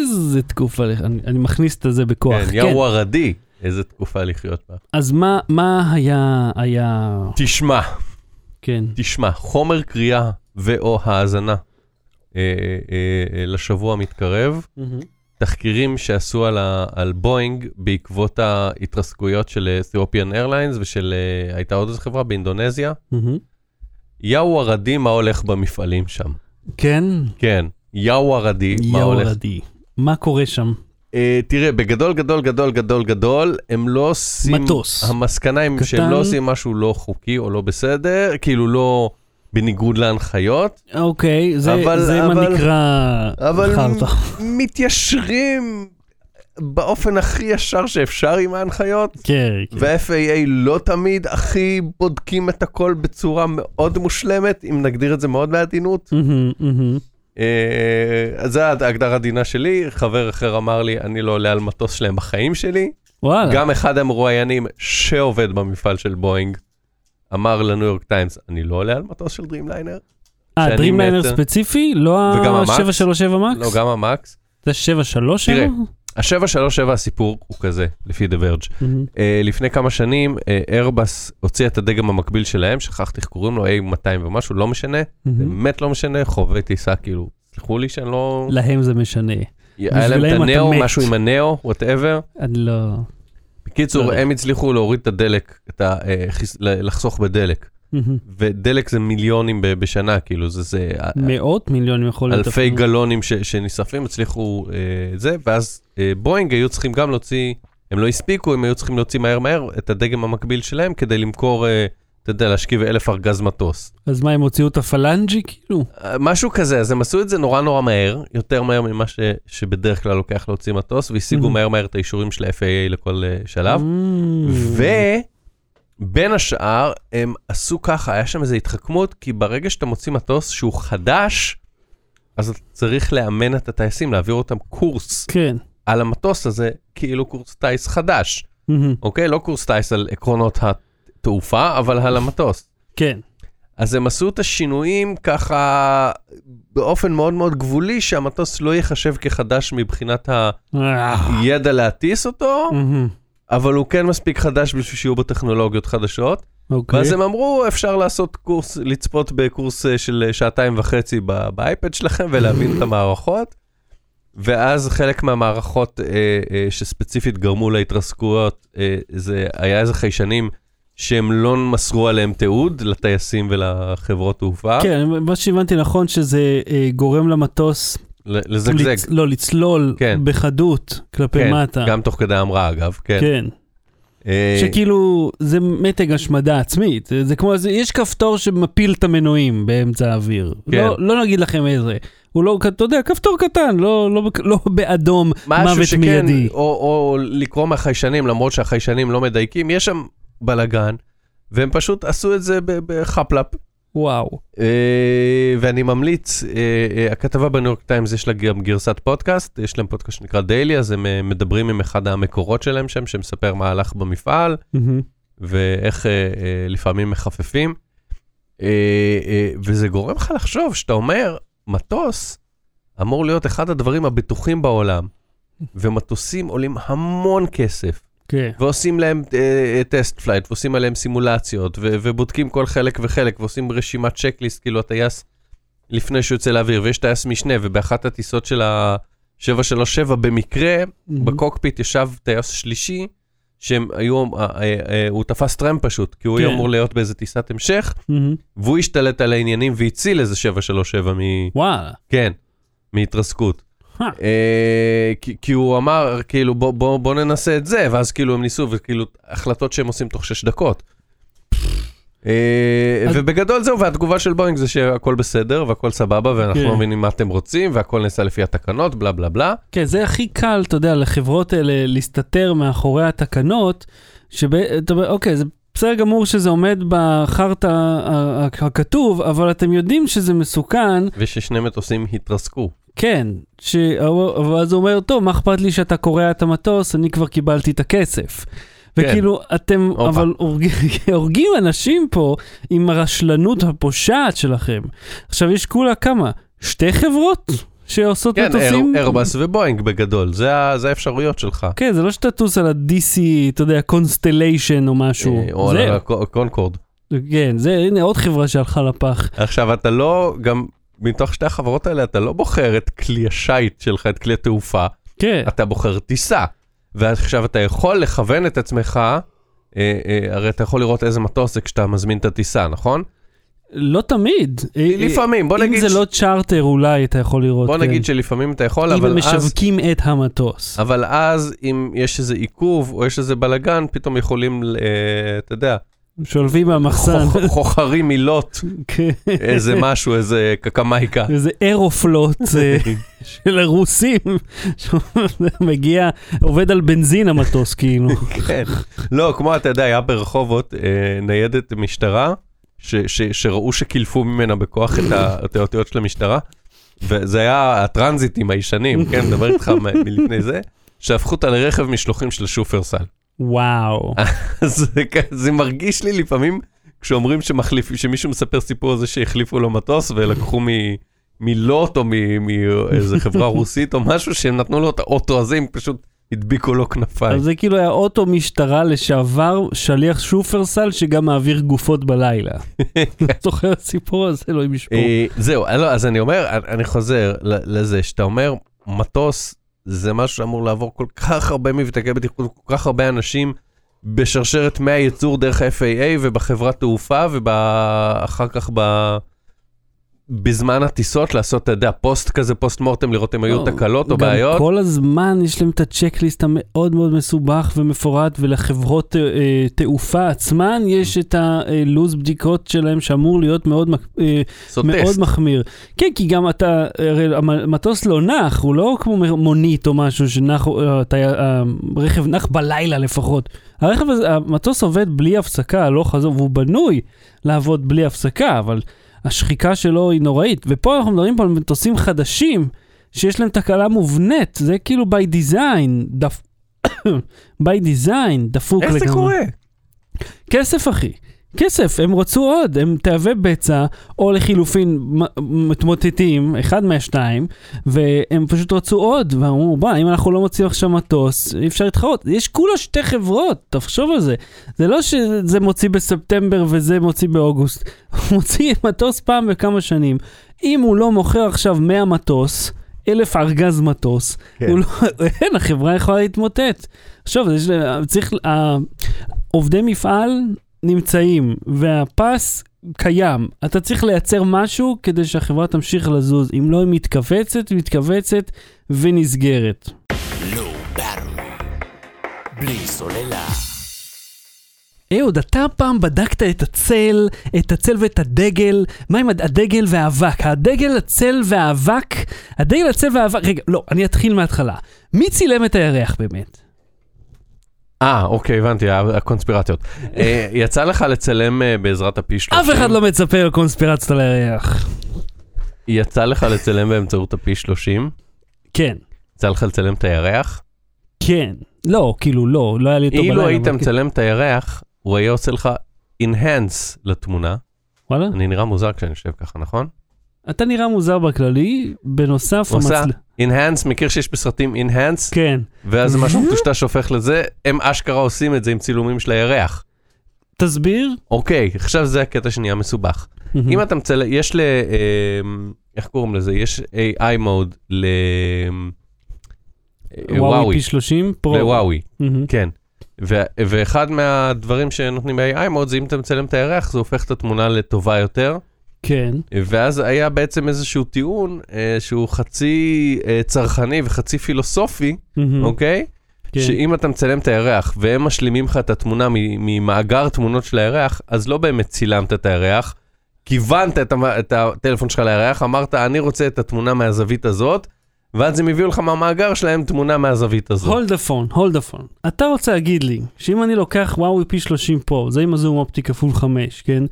איזה תקופה, אני, אני מכניס את זה בכוח. כן, יאו ערדי, איזה תקופה לחיות בה. אז מה, מה היה, היה, תשמע, כן. תשמע, חומר קריאה ו/או האזנה אה, אה, אה, לשבוע המתקרב, תחקירים שעשו על, ה, על בואינג בעקבות ההתרסקויות של אתיופיאן איירליינס ושל, אה, הייתה עוד איזו חברה באינדונזיה. מהמם. יאו ערדי, מה הולך במפעלים שם? כן, כן, יאו ערדי, מה יאו הולך? ערדי. מה קורה שם? אה, תראה, בגדול, גדול, גדול, גדול, גדול, הם לא עושים... מטוס. המסקנה היא קטן. שהם לא עושים משהו לא חוקי או לא בסדר, כאילו לא בניגוד להנחיות, אוקיי, זה, אבל- זה מה אבל- נקרא אבל. מתיישרים באופן הכי ישר שאפשר עם ההנחיות. כן, כן. ו-FAA לא תמיד הכי בודקים את הכל בצורה מאוד מושלמת, אם נגדיר את זה מאוד בעדינות. מהמם, מהמם. אה, אז זו ההגדרה העדינה שלי, חבר אחר אמר לי, אני לא עולה על מטוס שלהם בחיים שלי. וואלה. גם אחד המרואיינים שעובד במפעל של בואינג, אמר לניו יורק טיימס, אני לא עולה על מטוס של דרימליינר. אה, דרימליינר ספציפי? לא וגם המקס? ה-737 מקס? לא, גם המקס. זה 737? תראה, ה-737 הסיפור הוא כזה, לפי The Verge. מהמם. אה, לפני כמה שנים, איירבס הוציא את הדגם המקביל שלהם, שכחתי איך קוראים לו, A200 ומשהו, לא משנה, מהמם. באמת לא משנה, חובבי טיסה, כאילו, סלחו לי שאני לא... להם זה משנה. היה להם את הנאו. משהו עם הנאו, whatever. אני לא... בקיצור, לא. הם הצליחו להוריד את הדלק, את ה, אה, חיס- ל- לחסוך בדלק. ודלק זה מיליונים בשנה, כאילו, זה, זה מאות מיליונים יכול להיות. אלפי. גלונים ש, שנשרפים, הצליחו אה, זה, ואז אה, בואינג היו צריכים גם להוציא, הם לא הספיקו, הם היו צריכים להוציא מהר מהר את הדגם המקביל שלהם כדי למכור, אה, אתה יודע, להשכיב אלף ארגז מטוס. אז מה, הם הוציאו את הפלנג'י כאילו? משהו כזה, אז הם עשו את זה נורא נורא מהר, יותר מהר ממה ש, שבדרך כלל לוקח להוציא מטוס, והשיגו Mhm. מהר מהר את האישורים של ה-FAA לכל אה, שלב. Mm. ובין השאר, הם עשו ככה, היה שם איזו התחכמות, כי ברגע שאתה מוציא מטוס שהוא חדש, אז אתה צריך לאמן את הטייסים, להעביר אותם קורס כן. על המטוס הזה, כאילו קורס טיס חדש, מהמם. אוקיי? לא קורס טיס על עקרונות התעופה, אבל על המטוס. כן. אז הם עשו את השינויים ככה באופן מאוד מאוד גבולי, שהמטוס לא ייחשב כחדש מבחינת אה. הידע להטיס אותו, מהמם. אבל הוא כן מספיק חדש בשביל שיהיו בו טכנולוגיות חדשות. אוקיי. ואז הם אמרו, אפשר לעשות קורס, לצפות בקורס אה, של שעתיים וחצי באייפד שלכם ולהבין את המערכות. ואז חלק מהמערכות אה, אה, שספציפית גרמו להתרסקויות, אה, זה היה איזה חיישנים שהם לא מסרו עליהם תיעוד לטייסים ולחברות תעופה. כן, מה שהבנתי נכון שזה אה, גורם למטוס לזגזג. לצ- לא, לצלול כן. בחדות כלפי כן, מטה. גם תוך כדי המראה אגב, כן. כן. אה, שכאילו זה מתג השמדה עצמית, זה כמו, זה, יש כפתור שמפיל את המנועים באמצע האוויר. כן. לא, לא נגיד לכם איזה. הוא לא, אתה יודע, כפתור קטן, לא, לא, לא באדום, מוות שכן, מיידי. או, או לקרוא מהחיישנים, למרות שהחיישנים לא מדייקים, יש שם בלאגן, והם פשוט עשו את זה ב- בחפיף. וואו. אה, ואני ממליץ, אה, אה, הכתבה בניו יורק טיימס יש לה גם גרסת פודקאסט, יש להם פודקאסט שנקרא דיילי, אז הם אה, מדברים עם אחד המקורות שלהם שם, שמספר מה הלך במפעל, מהמם. ואיך אה, אה, לפעמים מחפפים. אה, אה, וזה גורם לך לחשוב שאתה אומר, מטוס אמור להיות אחד הדברים הבטוחים בעולם, ומטוסים עולים המון כסף, כן. ועושים להם אה, test flight, ועושים עליהם סימולציות, ו- ובודקים כל חלק וחלק, ועושים רשימת checklist, כאילו הטייס לפני שהוא יוצא לאוויר, ויש טייס משנה, ובאחת הטיסות של ה-737 במקרה, מהמם. בקוקפיט ישב טייס שלישי, שהם היו, אה, אה, אה, הוא תפס טרמפ פשוט, כי הוא היה כן. אמור להיות באיזה טיסת המשך, מהמם. והוא השתלט על העניינים והציל איזה 737 מ... וואלה. כן, מהתרסקות. אה. אה, כי, כי הוא אמר, כאילו, בוא, בוא, בוא ננסה את זה, ואז כאילו הם ניסו, וכאילו, החלטות שהם עושים תוך שש דקות. אה, ובגדול זהו, והתגובה של בואינג זה שהכל בסדר והכל סבבה, ואנחנו. לא מבינים מה אתם רוצים, והכל נעשה לפי התקנות, בלה בלה בלה. כן, זה הכי קל, אתה יודע, לחברות האלה להסתתר מאחורי התקנות, שאתה אומר, אוקיי, זה בסדר גמור שזה עומד בחרטא הכתוב, אבל אתם יודעים שזה מסוכן, וששני מטוסים התרסקו. כן, ש... ואז הוא אומר, טוב, מה אכפת לי שאתה קורע את המטוס, אני כבר קיבלתי את הכסף. וכאילו, אתם הופה. אבל הורגים, הורגים אנשים פה עם הרשלנות הפושעת שלכם. עכשיו, יש כולה כמה? שתי חברות שעושות כן, מטוסים? איירבס ובואינג בגדול, זה זה האפשרויות שלך. כן, זה לא שאתה טוס על ה-DC, אתה יודע, קונסטליישן או משהו. אה, או על הקונקורד. כן, זה, הנה עוד חברה שהלכה לפח. עכשיו, אתה לא, גם מתוך שתי החברות האלה, אתה לא בוחר את כלי השיט שלך, את כלי התעופה, כן, אתה בוחר טיסה. ועכשיו אתה יכול לכוון את עצמך, אה, אה, הרי אתה יכול לראות איזה מטוס זה כשאתה מזמין את הטיסה, נכון? לא תמיד. אה, לפעמים, בוא אם נגיד, זה ש- לא צ'רטר, אולי אתה יכול לראות. בוא כן. נגיד שלפעמים אתה יכול, אם אבל אז, משווקים את המטוס. אבל אז אם יש איזה עיכוב או יש איזה בלאגן, פתאום יכולים, אה, אתה יודע, שולפים מהמחסן. חוכ- חוכרים מילות, כן. איזה משהו, איזה קקמייקה. איזה אירופלוט אה, של הרוסים, מגיע, עובד על בנזין המטוס כאילו. כן. לא, כמו אתה יודע, היה ברחובות אה, ניידת משטרה, שראו שקילפו ממנה בכוח את האותיות של המשטרה, וזה היה הטרנזיטים הישנים, כן, מדבר איתך מלפני זה, שהפכו אותה לרכב משלוחים של שופרסל. וואו. אז זה מרגיש לי לפעמים, כשאומרים שמחליף, שמישהו מספר סיפור על זה שהחליפו לו מטוס ולקחו מ... מלוט או מאיזה חברה רוסית או משהו, שהם נתנו לו את האוטו הזה, הם פשוט הדביקו לו כנפיים. אז זה כאילו היה אוטו משטרה לשעבר, שליח שופרסל שגם מעביר גופות בלילה. זוכר הסיפור הזה? אלוהים ישמור. אה, זהו, לא, אז אני אומר, אני- חוזר לזה, שאתה אומר, מטוס זה משהו שאמור לעבור כל כך הרבה מבדקי בטיחות, כל כך הרבה אנשים בשרשרת מהייצור דרך ה-FAA ובחברת תעופה ואחר כך ב... בזמן הטיסות לעשות, אתה יודע, פוסט כזה, פוסט מורטם, לראות אם היו תקלות או בעיות. כל הזמן יש להם את הצ'קליסט המאוד מאוד מסובך ומפורט, ולחברות אה, אה, תעופה עצמן יש את הלו"ז בדיקות שלהם שאמור להיות מאוד, אה, מאוד. מחמיר. כן, כי גם אתה, הרי המטוס לא נח, הוא לא כמו מונית או משהו שנח, אה, אתה- הרכב נח בלילה לפחות. הרכב הזה, המטוס עובד בלי הפסקה, לא חזור, והוא בנוי לעבוד בלי הפסקה, אבל השחיקה שלו היא נוראית. ופה אנחנו מדברים פה על מטוסים חדשים, שיש להם תקלה מובנית, זה כאילו by design, דפ... by design, דפוק איך זה קורה? כסף, אחי. כסף, הם רצו עוד, הם תהווה בצע, או לחילופין מתמוטטים, אחד מהשניים, והם פשוט רצו עוד, ואמרו, בוא, אם אנחנו לא מוצאים עכשיו מטוס, אי אפשר להתחרות. יש כולה שתי חברות, תחשוב על זה. זה לא שזה מוציא בספטמבר וזה מוציא באוגוסט, הוא מוציא מטוס פעם בכמה שנים. אם הוא לא מוכר עכשיו 100 מטוס, אלף ארגז מטוס, כן. לא, אין, החברה יכולה להתמוטט. עכשיו, צריך, עובדי מפעל נמצאים, והפס קיים. אתה צריך לייצר משהו כדי שהחברה תמשיך לזוז. אם לא, היא מתכווצת, מתכווצת ונסגרת. בלי סוללה. אהוד, אתה פעם בדקת את הצל, את הצל ואת הדגל, מה עם הד- הדגל והאבק? הדגל, הצל והאבק? הדגל, הצל והאבק, רגע, לא, אני אתחיל מההתחלה. מי צילם את הירח באמת? אה, אוקיי, הבנתי, הקונספירציות. אה, יצא לך לצלם אה, בעזרת הפי 30? אף אחד לא מצפה לקונספירציות על הירח. יצא לך לצלם באמצעות הפי 30? כן, יצא לך לצלם את הירח? כן. לא, כאילו, לא, לא היה לי אותו בלילה. אילו היית כן. מצלם את הירח, הוא היה עושה לך enhance לתמונה. וואלה? אני נראה מוזר כשאני יושב ככה, נכון? אתה נראה מוזר בכללי, בנוסף, הוא עושה enhance, מכיר שיש בסרטים enhance, כן. ואז משהו מטושטש שהופך לזה, הם אשכרה עושים את זה עם צילומים של הירח. תסביר. אוקיי, עכשיו זה הקטע שנהיה מסובך. אם אתה מצלם, יש ל... אמ, איך קוראים לזה? יש AI מוד ל... וואוי וואוי, פי 30 פרו. לוואוי. כן. ו- ואחד מהדברים שנותנים ב-AI מוד זה אם אתה מצלם את הירח, זה הופך את התמונה לטובה יותר. כן. ואז היה בעצם איזשהו טיעון אה, שהוא חצי אה, צרכני וחצי פילוסופי, מהמם. אוקיי? כן. שאם אתה מצלם את הירח והם משלימים לך את התמונה ממאגר תמונות של הירח, אז לא באמת צילמת את הירח, כיוונת את, המ- את הטלפון שלך לירח, אמרת, אני רוצה את התמונה מהזווית הזאת, ואז הם הביאו לך מהמאגר שלהם תמונה מהזווית הזאת. hold the phone, hold the phone. אתה רוצה להגיד לי שאם אני לוקח וואוי פי 30 פה, זה עם הזום אופטי כפול 5, כן?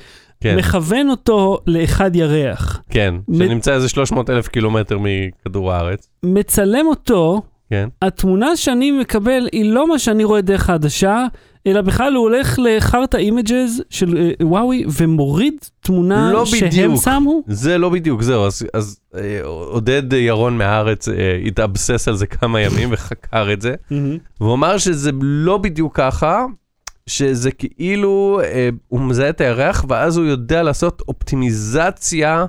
כן, מכוון אותו לאחד ירח, כן, שנמצא איזה 300 אלף קילומטר מכדור הארץ. מצלם אותו, כן. התמונה שאני מקבל היא לא מה שאני רואה דרך העדשה, אלא בכלל הוא הולך לחרטא images של אה, וואוי ומוריד תמונה לא שהם בדיוק. שמו. זה לא בדיוק, זהו, אז, אז אה, עודד ירון מהארץ אה, התאבסס על זה כמה ימים וחקר את זה, והוא אמר שזה לא בדיוק ככה, שזה כאילו, אה, הוא מזהה את הירח, ואז הוא יודע לעשות אופטימיזציה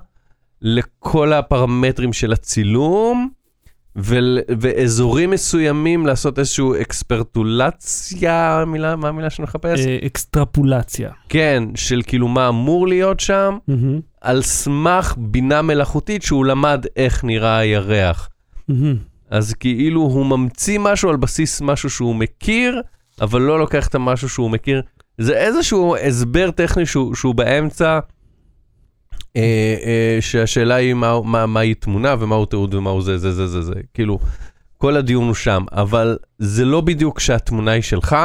לכל הפרמטרים של הצילום, ול, ואזורים מסוימים לעשות איזושהי אקספרטולציה, מילה, מה המילה שאני מחפש? אה, אקסטרפולציה. כן, של כאילו מה אמור להיות שם, מהמם, על סמך בינה מלאכותית שהוא למד איך נראה הירח. מהמם. אז כאילו הוא ממציא משהו על בסיס משהו שהוא מכיר, אבל לא לוקח את המשהו שהוא מכיר. זה איזשהו הסבר טכני שהוא, שהוא באמצע, אה, אה, שהשאלה היא מה, מה, מהי תמונה ומהו תיעוד ומהו זה, זה, זה, זה, זה. כאילו, כל הדיון הוא שם, אבל זה לא בדיוק שהתמונה היא שלך,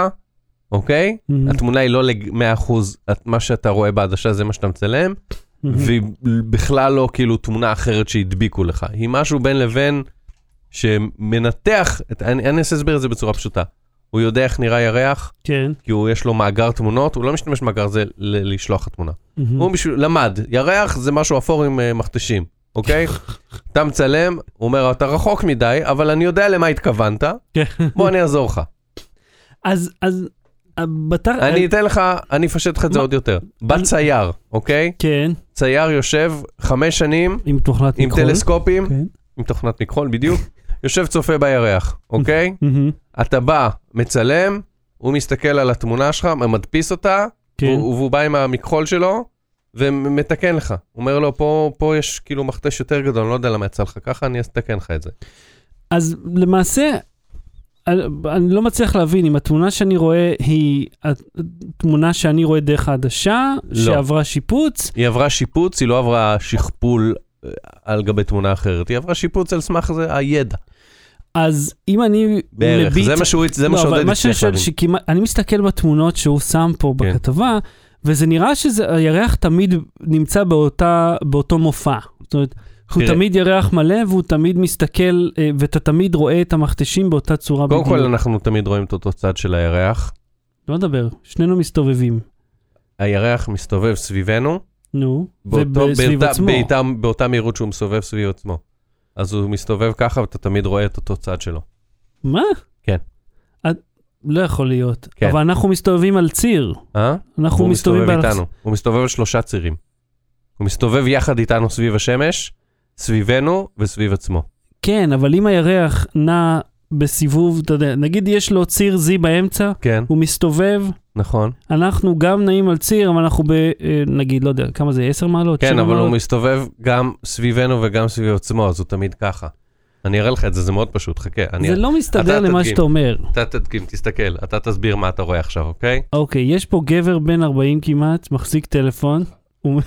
אוקיי? מהמם. התמונה היא לא ל-100%, את- מה שאתה רואה בעדשה זה מה שאתה מצלם, מהמם. והיא בכלל לא כאילו תמונה אחרת שהדביקו לך. היא משהו בין לבין שמנתח, את, אני, אני אנסה להסביר את זה בצורה פשוטה. הוא יודע איך נראה ירח, כן. כי הוא יש לו מאגר תמונות, הוא לא משתמש במאגר הזה ל- לשלוח תמונה. מהמם. הוא בשביל, למד, ירח זה משהו אפור עם uh, מכתשים, אוקיי? אתה מצלם, הוא אומר, אתה רחוק מדי, אבל אני יודע למה התכוונת, כן. בוא אני אעזור לך. אז, אז, בתר... אני אתן לך, אני אפשט לך את זה? עוד יותר. בא צייר, אוקיי? כן, צייר יושב חמש שנים עם תוכנת עם מכחול. טלסקופים, כן. עם תוכנת מכחול בדיוק, יושב צופה בירח, אוקיי? אתה בא, מצלם, הוא מסתכל על התמונה שלך, מדפיס אותה, כן. והוא, והוא בא עם המכחול שלו, ומתקן לך. הוא אומר לו, פה, פה יש כאילו מכתש יותר גדול, אני לא יודע למה יצא לך ככה, אני אתקן לך את זה. אז למעשה, אני- אני לא מצליח להבין אם התמונה שאני רואה היא התמונה שאני רואה דרך העדשה, לא. שעברה שיפוץ, היא עברה שיפוץ, היא לא עברה שכפול אה, על גבי תמונה אחרת, היא עברה שיפוץ על סמך זה הידע. אז אם אני בערך, מביט... זה מה שהוא, זה לא, שעודד מה שאני הצליח שואל, להבין. שכמעט, אני מסתכל בתמונות שהוא שם פה כן. בכתבה, וזה נראה שהירח תמיד נמצא באותה, באותו מופע. זאת אומרת, הוא תראה. תמיד ירח מלא והוא תמיד מסתכל, אה, ואתה תמיד רואה את המכתשים באותה צורה קודם. כל, אנחנו תמיד רואים את אותו צד של הירח. לא מדבר, שנינו מסתובבים. הירח מסתובב סביבנו, נו, באותה, עצמו. באותה, באותה מהירות שהוא מסתובב סביב עצמו. אז הוא מסתובב ככה ואתה תמיד רואה את אותו צד שלו. מה? כן. את, לא יכול להיות. כן. אבל אנחנו מסתובבים על ציר. אה? אנחנו הוא מסתובבים מסתובב באלכס- איתנו. הוא מסתובב על שלושה צירים. הוא מסתובב יחד איתנו סביב השמש, סביבנו וסביב עצמו. כן, אבל אם הירח נע בסיבוב, אתה יודע, נגיד יש לו ציר Z באמצע, כן, הוא מסתובב, נכון. אנחנו גם נעים על ציר, אבל אנחנו ב... אה, נגיד, לא יודע, כמה זה, 10 מעלות? כן, אבל הוא מעלות? מסתובב גם סביבנו וגם סביב עצמו, אז הוא תמיד ככה. אני אראה לך את זה, זה מאוד פשוט, חכה. אני... זה לא מסתדר למה תדגים. שאתה אומר. אתה תדגים, תסתכל, אתה תסביר מה אתה רואה עכשיו, אוקיי? אוקיי, יש פה גבר בן 40 כמעט, מחזיק טלפון. הוא...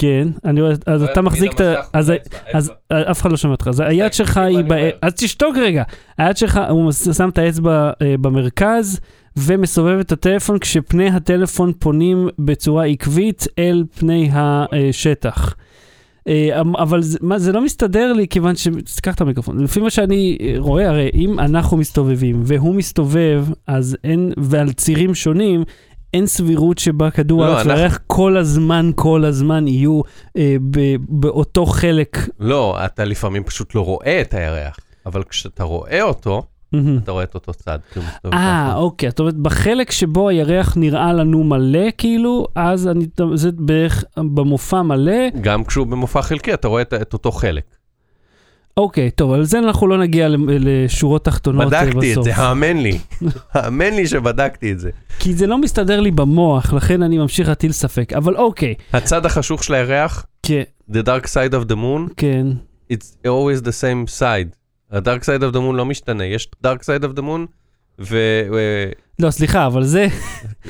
כן, אני רואה, אז אתה מחזיק את ה... אז אז אף אחד לא שומע אותך, אז היד שלך היא, ב... אז תשתוק רגע, היד שלך, הוא שם את האצבע אה, במרכז ומסובב את הטלפון כשפני הטלפון פונים בצורה עקבית אל פני השטח. אה, אבל זה, מה, זה לא מסתדר לי כיוון ש... תיקח את המיקרופון. לפי מה שאני אה, רואה, הרי אם אנחנו מסתובבים והוא מסתובב, אז אין, ועל צירים שונים, אין סבירות שבה כדור לא, הארץ אנחנו- והירח כל הזמן, כל הזמן יהיו אה, ב, באותו חלק. לא, אתה לפעמים פשוט לא רואה את הירח, אבל כשאתה רואה אותו, מהמם. אתה רואה את אותו צד. מסתובב אה. אוקיי, זאת אומרת, בחלק שבו הירח נראה לנו מלא, כאילו, אז אני, זה בערך במופע מלא. גם כשהוא במופע חלקי, אתה רואה את, את אותו חלק. אוקיי, טוב, על זה אנחנו לא נגיע לשורות תחתונות אה, בסוף. בדקתי את זה, האמן לי. האמן לי שבדקתי את זה. כי זה לא מסתדר לי במוח, לכן אני ממשיך להטיל ספק. אבל אוקיי, הצד החשוך של הירח, כן, The Dark Side of the Moon, כן. it's always the same side. ה-Dark Side of the Moon לא משתנה, יש Dark Side of the Moon, וזה לא, סליחה, אבל זה,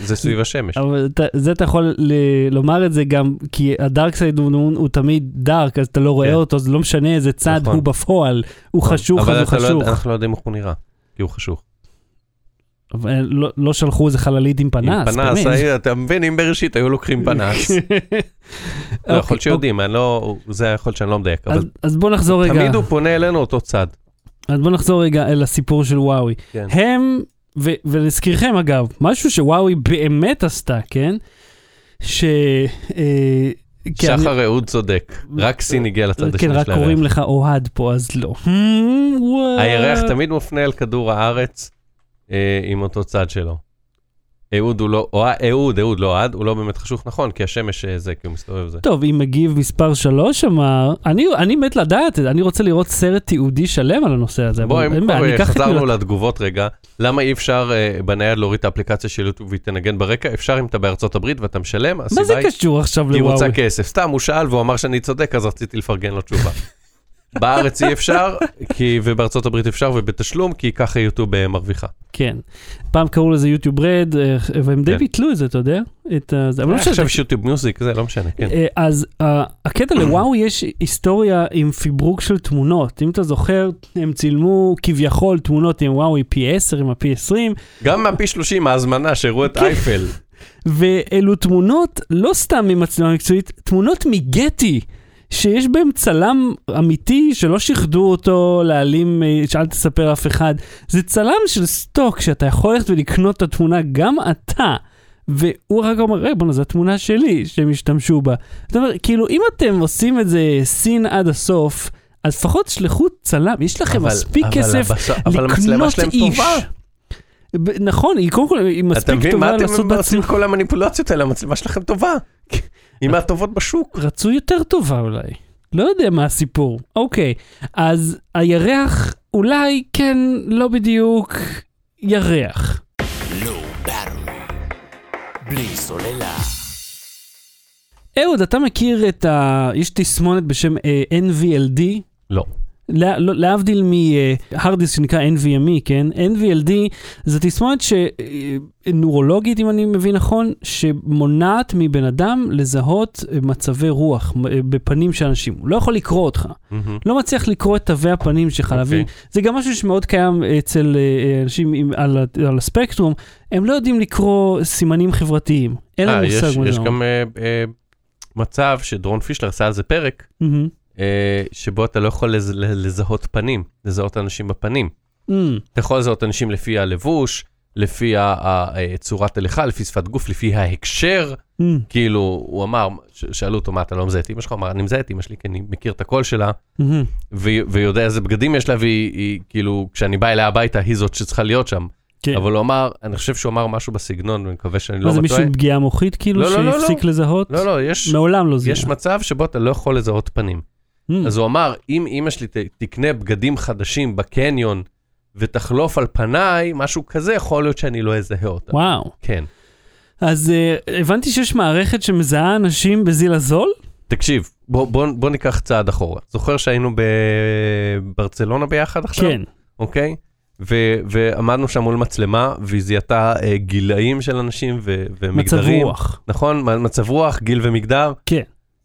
סביב השמש. אבל אתה- זה אתה יכול ל- לומר את זה גם, כי הדארק סייד הוא, הוא תמיד דארק, אז אתה לא רואה כן. אותו, זה לא משנה איזה צד נכון. הוא בפועל, הוא חשוך, אז אבל הוא אתה לא- חשוך. אנחנו לא יודעים איך הוא נראה, כי הוא חשוך. אבל לא- לא שלחו איזה חללית עם פנס, עם פנס, באמת. היה- אתה מבין, אם בראשית היו לוקחים פנס. לא, יכול להיות אוקיי, שיודעים, אני לא, זה יכול להיות שאני לא מדייק, אז- אבל אז בוא נחזור רגע, תמיד הוא פונה אלינו אותו צד. אז בוא נחזור רגע אל הסיפור של וואוי. כן. הם, ו- ולהזכירכם אגב, משהו שוואוי באמת עשתה, כן? ש... אה, שחר אהוד צודק, רק סין הגיע לצד השני כן, של רק הירח. קוראים לך אוהד פה, אז לא. הירח תמיד מופנה אל כדור הארץ אה, עם אותו צד שלו. אהוד הוא לא, אוה- אהוד, אהוד, לא אוהד, הוא לא באמת חשוך נכון, כי השמש אה, זה, כי הוא מסתובב זה. טוב, אם מגיב מספר 3 אמר, אני, אני מת לדעת, אני רוצה לראות סרט תיעודי שלם על הנושא הזה. בוא, אם בעיה, כבר אני אה, חזרנו מילת- לתגובות רגע, למה אי אפשר אה, בנייד להוריד את האפליקציה של יוטיוב והיא תנגן ברקע? אפשר אם אתה בארצות הברית ואתה משלם, מה הסיבה זה היא קשור עכשיו כי הוא רוצה לוואוי? כסף. סתם, הוא שאל והוא אמר שאני צודק, אז רציתי לפרגן לו תשובה. בארץ אי אפשר, כי, ובארצות הברית אפשר, ובתשלום, כי ככה יוטיוב אה, מרוויחה. כן. פעם קראו לזה יוטיוב רד, אה, והם די כן. ביטלו את זה, אתה יודע? את. זה- אבל לא משנה. עכשיו יש יוטיוב מיוזיק, זה לא משנה, כן. אה, אז אה, הקטע לוואו יש היסטוריה עם פיברוק של תמונות. אם אתה זוכר, הם צילמו כביכול תמונות עם וואוי פי 10, עם הפי 20, גם מהפי 30, ההזמנה, שהראו את אייפל. ואלו תמונות לא סתם ממצלמה מקצועית, תמונות מגטי. שיש בהם צלם אמיתי שלא שיחדו אותו להעלים, אה, שאל תספר אף אחד. זה צלם של סטוק שאתה יכול ללכת ולקנות את התמונה גם אתה. והוא רק אומר, רגע, בוא'נה, זו התמונה שלי שהם השתמשו בה. זאת אומרת, כאילו, אם אתם עושים את זה סין עד הסוף, אז לפחות שלחו צלם, יש לכם אבל- מספיק אבל כסף הבס- אבל המצלמה לקנות שלהם איש. טובה. נכון, היא קודם כל, היא אתה מספיק מבין מה טובה אתם לעשות עושים. כל המניפולציות האלה, המצלמה שלכם טובה. היא מהטובות בשוק. רצו יותר טובה אולי. לא יודע מה הסיפור. אוקיי, אז הירח אולי כן, לא בדיוק ירח. בלי סוללה. אהוד, אתה מכיר את ה... יש תסמונת בשם אה, NVLD? לא. לה, לא, להבדיל מהרדיסק שנקרא NVMe, כן? NVLD זה תסמונת ש... אה, נורולוגית, אם אני מבין נכון, שמונעת מבן אדם לזהות מצבי רוח אה, בפנים של אנשים. הוא לא יכול לקרוא אותך. מהמם. לא מצליח לקרוא את תווי הפנים שלך, אוקיי. להבין. זה גם משהו שמאוד קיים אצל אה, אנשים עם, על, על הספקטרום, הם לא יודעים לקרוא סימנים חברתיים. אין להם יש- מושג מה יש זה. גם אה, אה, מצב שדרון פישלר עשה על זה פרק, מהמם. אה, שבו אתה לא יכול לז- לזהות פנים, לזהות אנשים בפנים. אמ, אתה יכול לזהות אנשים לפי הלבוש, לפי אה, צורת הליכה, לפי שפת גוף, לפי ההקשר. אמ, כאילו, הוא אמר, ש- שאלו אותו, מה, אתה לא מזהה את אמא שלך? הוא אמר, אני מזהה את אמא שלי, כי אני מכיר את הקול שלה, מהמם. ו- ויודע איזה בגדים יש לה, והיא, היא, כאילו, כשאני בא אליה הביתה, היא זאת שצריכה להיות שם. כן. אבל הוא אמר, אני חושב שהוא אמר משהו בסגנון, ואני מקווה שאני מה לא זה מישהו. עם פגיעה מוחית כאילו, לא, לא, לא, שהפסיק לזהות? לא, לא, יש, מעולם לא זיהה. יש מצב שבו אתה לא יכול לזהות פנים. אמ, אז הוא אמר, אם אימא שלי תקנה בגדים חדשים בקניון ותחלוף על פניי, משהו כזה, יכול להיות שאני לא אזהה אותה. וואו. כן. אז אה, הבנתי שיש מערכת שמזהה אנשים בזיל הזול? תקשיב, בוא, בוא, בוא ניקח צעד אחורה. זוכר שהיינו בברצלונה ביחד עכשיו? כן. אוקיי? ו- ועמדנו שם מול מצלמה, והיא זיהתה אה, גילאים של אנשים ו- מצב ומגדרים. רוח. נכון? מצב רוח, גיל ומגדר. כן.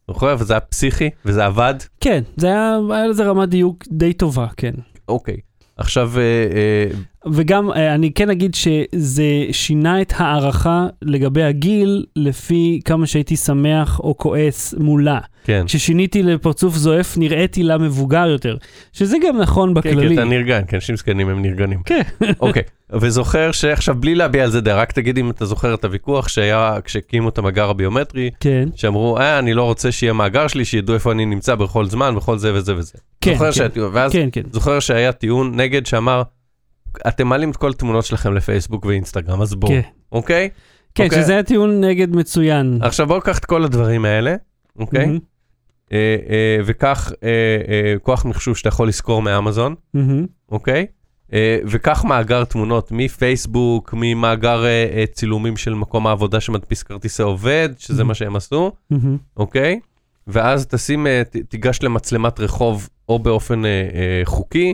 זוכר? וזה היה פסיכי, וזה עבד. כן, זה היה, היה לזה רמת דיוק די טובה, כן. אוקיי. עכשיו, אה, אה, וגם אה, אני כן אגיד שזה שינה את ההערכה לגבי הגיל לפי כמה שהייתי שמח או כועס מולה. כן. כששיניתי לפרצוף זועף נראיתי לה מבוגר יותר, שזה גם נכון כן, כי בכללי. אתה נרגן, כי אנשים זקנים הם נרגנים. כן. אוקיי, וזוכר שעכשיו, בלי להביע על זה דעה, רק תגיד אם אתה זוכר את הוויכוח שהיה כשהקימו את המאגר הביומטרי, כן, שאמרו, אה, אני לא רוצה שיהיה מאגר שלי, שידעו איפה אני נמצא בכל זמן, בכל זה וזה וזה. כן, זוכר כן. שהיה טיעון, ואז כן, כן. זוכר שהיה טיעון נגד שאמר, אתם מעלים את כל התמונות שלכם לפייסבוק ואינסטגרם, אז בואו, כן. אוקיי? כן, אוקיי. שזה היה טיעון נגד מצוין. עכשיו בואו ניקח את כל הדברים האלה, אוקיי? מהמם, אה, אה, וקח אה, אה, כוח מחשוב שאתה יכול לשכור מאמזון, מהמם, אוקיי? אה, וקח מאגר תמונות מפייסבוק, ממאגר אה, אה, צילומים של מקום העבודה שמדפיס כרטיסי עובד, שזה Mhm. מה שהם עשו, מהמם. אוקיי? ואז תשים, אה, ת- תיגש למצלמת רחוב או באופן אה, אה, חוקי,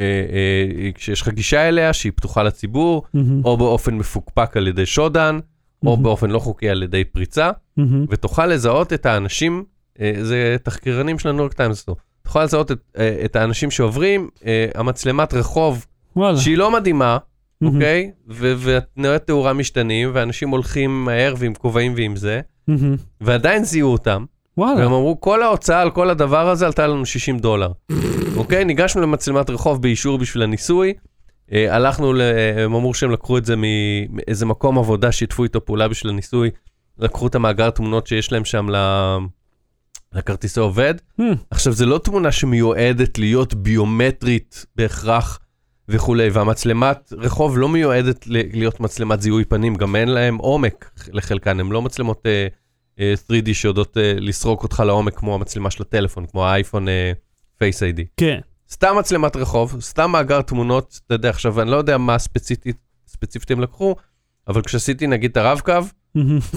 אה, אה, כשיש לך גישה אליה, שהיא פתוחה לציבור, מהמם, או באופן מפוקפק על ידי שודן, או מהמם, באופן לא חוקי על ידי פריצה, מהמם. ותוכל לזהות את האנשים, אה, זה תחקירנים של הניו יורק טיימס עשו, תוכל לזהות את, אה, את האנשים שעוברים, אה, המצלמת רחוב, וואלה. שהיא לא מדהימה, מהמם, אוקיי? ו- ותנאי תאורה משתנים, ואנשים הולכים מהר ועם כובעים ועם זה, מהמם. ועדיין זיהו אותם, וואלה. והם אמרו, כל ההוצאה על כל הדבר הזה עלתה לנו 60 דולר. אוקיי? ניגשנו למצלמת רחוב באישור בשביל הניסוי, אה, הלכנו, ל- הם אמרו שהם לקחו את זה מאיזה מקום עבודה, שיתפו איתו פעולה בשביל הניסוי, לקחו את המאגר תמונות שיש להם שם ל- לכרטיסי עובד. מהמם. עכשיו, זה לא תמונה שמיועדת להיות ביומטרית בהכרח וכולי, והמצלמת רחוב לא מיועדת להיות מצלמת זיהוי פנים, גם אין להם עומק לחלקן, הן לא מצלמות אה, 3D שיודעות אה, לסרוק אותך לעומק כמו המצלמה של הטלפון, כמו האייפון אה, Face ID. כן. סתם מצלמת רחוב, סתם מאגר תמונות, אתה יודע, עכשיו, אני לא יודע מה ספציפית, ספציפית הם לקחו, אבל כשעשיתי נגיד את הרב-קו.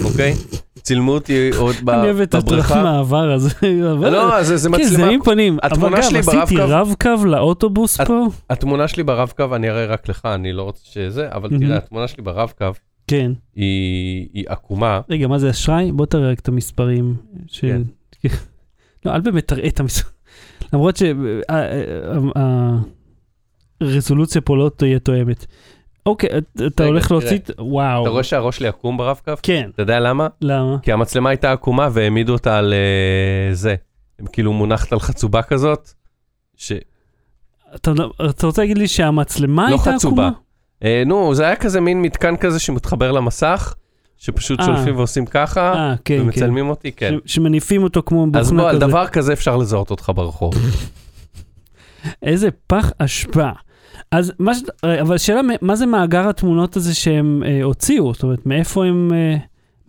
אוקיי? צילמו אותי עוד ב- אני אוהב את בבריכה. הטרח מעבר הזה. אבל- לא, זה, זה כן, מצלמה זהים פנים. התמונה אבל גם עשיתי רב-קו לאוטובוס פה. התמונה שלי ברב-קו, אני אראה רק לך, אני לא רוצה שזה, אבל. תראה, התמונה שלי ברב-קו כן. היא היא עקומה. רגע, מה זה אשראי? בוא תראה רק את המספרים. ש- כן. לא, אל באמת תראה את המספרים. למרות שהרזולוציה פה לא תהיה תואמת. אוקיי, אתה רגע, הולך תראה. להוציא... וואו. אתה רואה שהראש שלי עקום ברב-קו? כן, אתה יודע למה? למה? כי המצלמה הייתה עקומה והעמידו אותה על אה, זה. הם כאילו מונחת על חצובה כזאת, ש... אתה אתה רוצה להגיד לי שהמצלמה לא הייתה חצובה. עקומה? אה, נו, זה היה כזה מין מתקן כזה שמתחבר למסך, שפשוט אה. שולפים ועושים ככה, אה, כן, כן. ומצלמים אותי, כן. ש- שמניפים אותו כמו אז בוכנה בוא, על כזה. דבר כזה אפשר לזהות אותך ברחוב. איזה פח אשפה. אז מה ש... אה, אבל שאלה, מה זה מאגר התמונות הזה שהם אה, הוציאו? זאת אומרת, מאיפה הם, אה,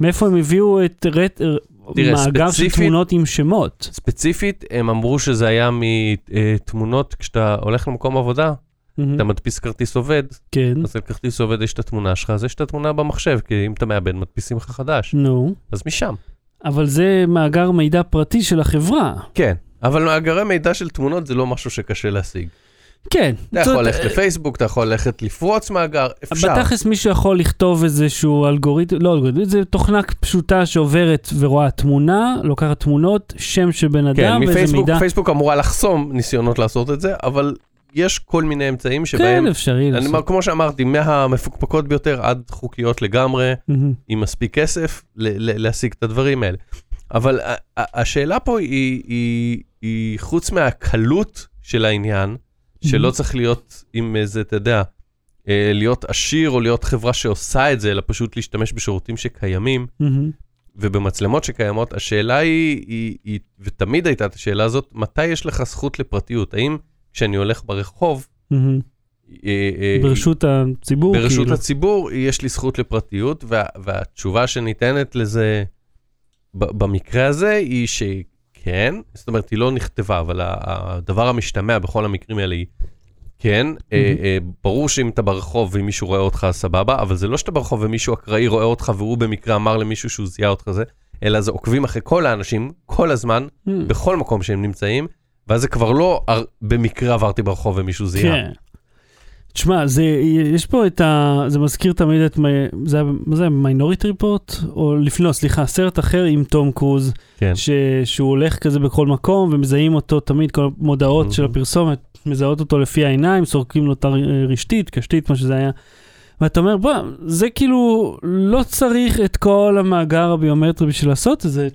מאיפה הם הביאו את רט... אה, תראה, מאגר של ספציפית- תמונות עם שמות? ספציפית, הם אמרו שזה היה מתמונות, כשאתה הולך למקום עבודה. אתה מדפיס כרטיס עובד, כן, אז על כרטיס עובד יש את התמונה שלך, אז יש את התמונה במחשב, כי אם אתה מאבד, מדפיסים לך חדש. נו, אז משם. אבל זה מאגר מידע פרטי של החברה. כן, אבל מאגרי מידע של תמונות זה לא משהו שקשה להשיג. כן. אתה יכול ללכת לפייסבוק, אתה יכול ללכת לפרוץ מאגר, אפשר. בתכלס מישהו יכול לכתוב איזשהו אלגוריתם, לא אלגוריתם, זה תוכנה פשוטה שעוברת ורואה תמונה, לוקחת תמונות, שם של בן כן, אדם, ואיזה מפייסבוק, מידע. פייסבוק אמורה לחסום ניסיונות לעשות את זה, אבל יש כל מיני אמצעים שבהם, כן, אפשרי אני, לעשות. כמו שאמרתי, מהמפוקפקות ביותר עד חוקיות לגמרי, מהמם. עם מספיק כסף ל- ל- להשיג את הדברים האלה. אבל ה- ה- השאלה פה היא, היא, היא חוץ מהקלות של העניין, שלא Mhm. צריך להיות עם איזה, אתה יודע, אה, להיות עשיר או להיות חברה שעושה את זה, אלא פשוט להשתמש בשירותים שקיימים מהמם. ובמצלמות שקיימות, השאלה היא, היא, היא, ותמיד הייתה את השאלה הזאת, מתי יש לך זכות לפרטיות? האם כשאני הולך ברחוב. אה, אה, ברשות הציבור, ברשות כאילו. הציבור יש לי זכות לפרטיות, וה, והתשובה שניתנת לזה במקרה הזה היא שכן, זאת אומרת, היא לא נכתבה, אבל הדבר המשתמע בכל המקרים האלה היא כן. אה, אה, ברור שאם אתה ברחוב ואם מישהו רואה אותך, סבבה, אבל זה לא שאתה ברחוב ומישהו אקראי רואה אותך והוא במקרה אמר למישהו שהוא זיהה אותך זה, אלא זה עוקבים אחרי כל האנשים, כל הזמן, מהמם. בכל מקום שהם נמצאים, ואז זה כבר לא "אר- במקרה עברתי ברחוב ומישהו זיהה. כן. תשמע, זה, יש פה את ה... זה מזכיר תמיד את... זה היה, מה זה, מיינוריטי ריפורט? או לפני, לא, סליחה, סרט אחר עם תום קרוז, כן. ש, שהוא הולך כזה בכל מקום ומזהים אותו תמיד, כל המודעות של מהמם. הפרסומת, מזהות אותו לפי העיניים, סורקים לו את הרשתית, קשתית, מה שזה היה. ואתה אומר, בוא, זה כאילו, לא צריך את כל המאגר הביומטרי בשביל לעשות את זה,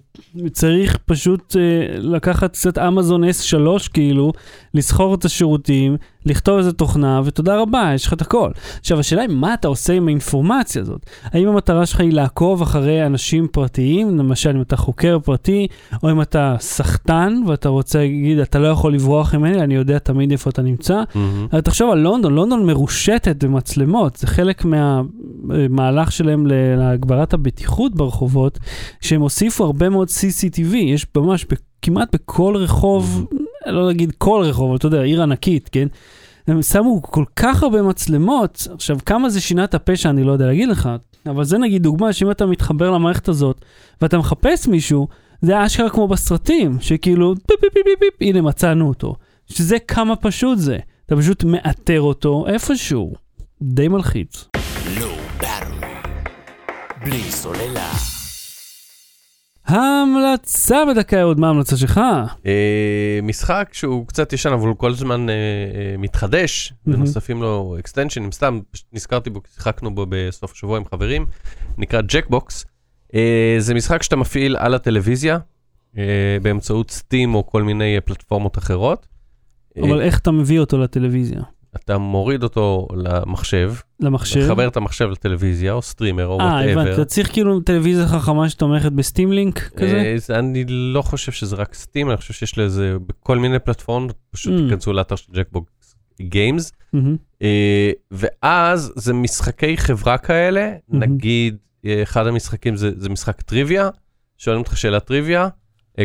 צריך פשוט אה, לקחת קצת אמזון S3, כאילו, לסחור את השירותים, לכתוב איזה תוכנה, ותודה רבה, יש לך את הכל. עכשיו, השאלה היא, מה אתה עושה עם האינפורמציה הזאת? האם המטרה שלך היא לעקוב אחרי אנשים פרטיים, למשל אם אתה חוקר פרטי, או אם אתה סחטן, ואתה רוצה להגיד, אתה לא יכול לברוח ממני, אני יודע תמיד איפה אתה נמצא. מהמם. אבל תחשוב על לונדון, לונדון מרושתת במצלמות, זה חלק מהמהלך שלהם ל- להגברת הבטיחות ברחובות, שהם הוסיפו הרבה מאוד CCTV, יש ממש כמעט בכל רחוב, לא נגיד כל רחוב, אבל אתה יודע, עיר ענקית, כן? הם שמו כל כך הרבה מצלמות, עכשיו כמה זה שינה את הפשע אני לא יודע להגיד לך, אבל זה נגיד דוגמה שאם אתה מתחבר למערכת הזאת ואתה מחפש מישהו, זה אשכרה כמו בסרטים, שכאילו פיפ פיפ פיפ פיפ, הנה מצאנו אותו. שזה כמה פשוט זה, אתה פשוט מאתר אותו איפשהו. די מלחיץ. בלי סוללה. ההמלצה בדקה עוד, מה ההמלצה שלך? אה, משחק שהוא קצת ישן, אבל הוא כל הזמן אה, אה, מתחדש. ונוספים לו אקסטנשנים, סתם נזכרתי בו, שיחקנו בו בסוף השבוע עם חברים, נקרא ג'קבוקס. זה משחק שאתה מפעיל על הטלוויזיה, באמצעות Steam או כל מיני פלטפורמות אחרות. אבל איך אתה מביא אותו לטלוויזיה? אתה מוריד אותו למחשב, למחשב? מחבר את המחשב לטלוויזיה, או streamer, או אה, הבנתי, whatever. אתה צריך כאילו טלוויזיה חכמה שתומכת ב Steam Link כזה? אה, אני לא חושב שזה רק Steam, אני חושב שיש לזה בכל מיני פלטפורמות, פשוט Mm. תיכנסו לאתר של ג'קבוקס גיימס. מהמם. אה, ואז זה משחקי חברה כאלה, נגיד אה, אחד המשחקים זה, זה משחק טריוויה, שואלים אותך שאלת טריוויה,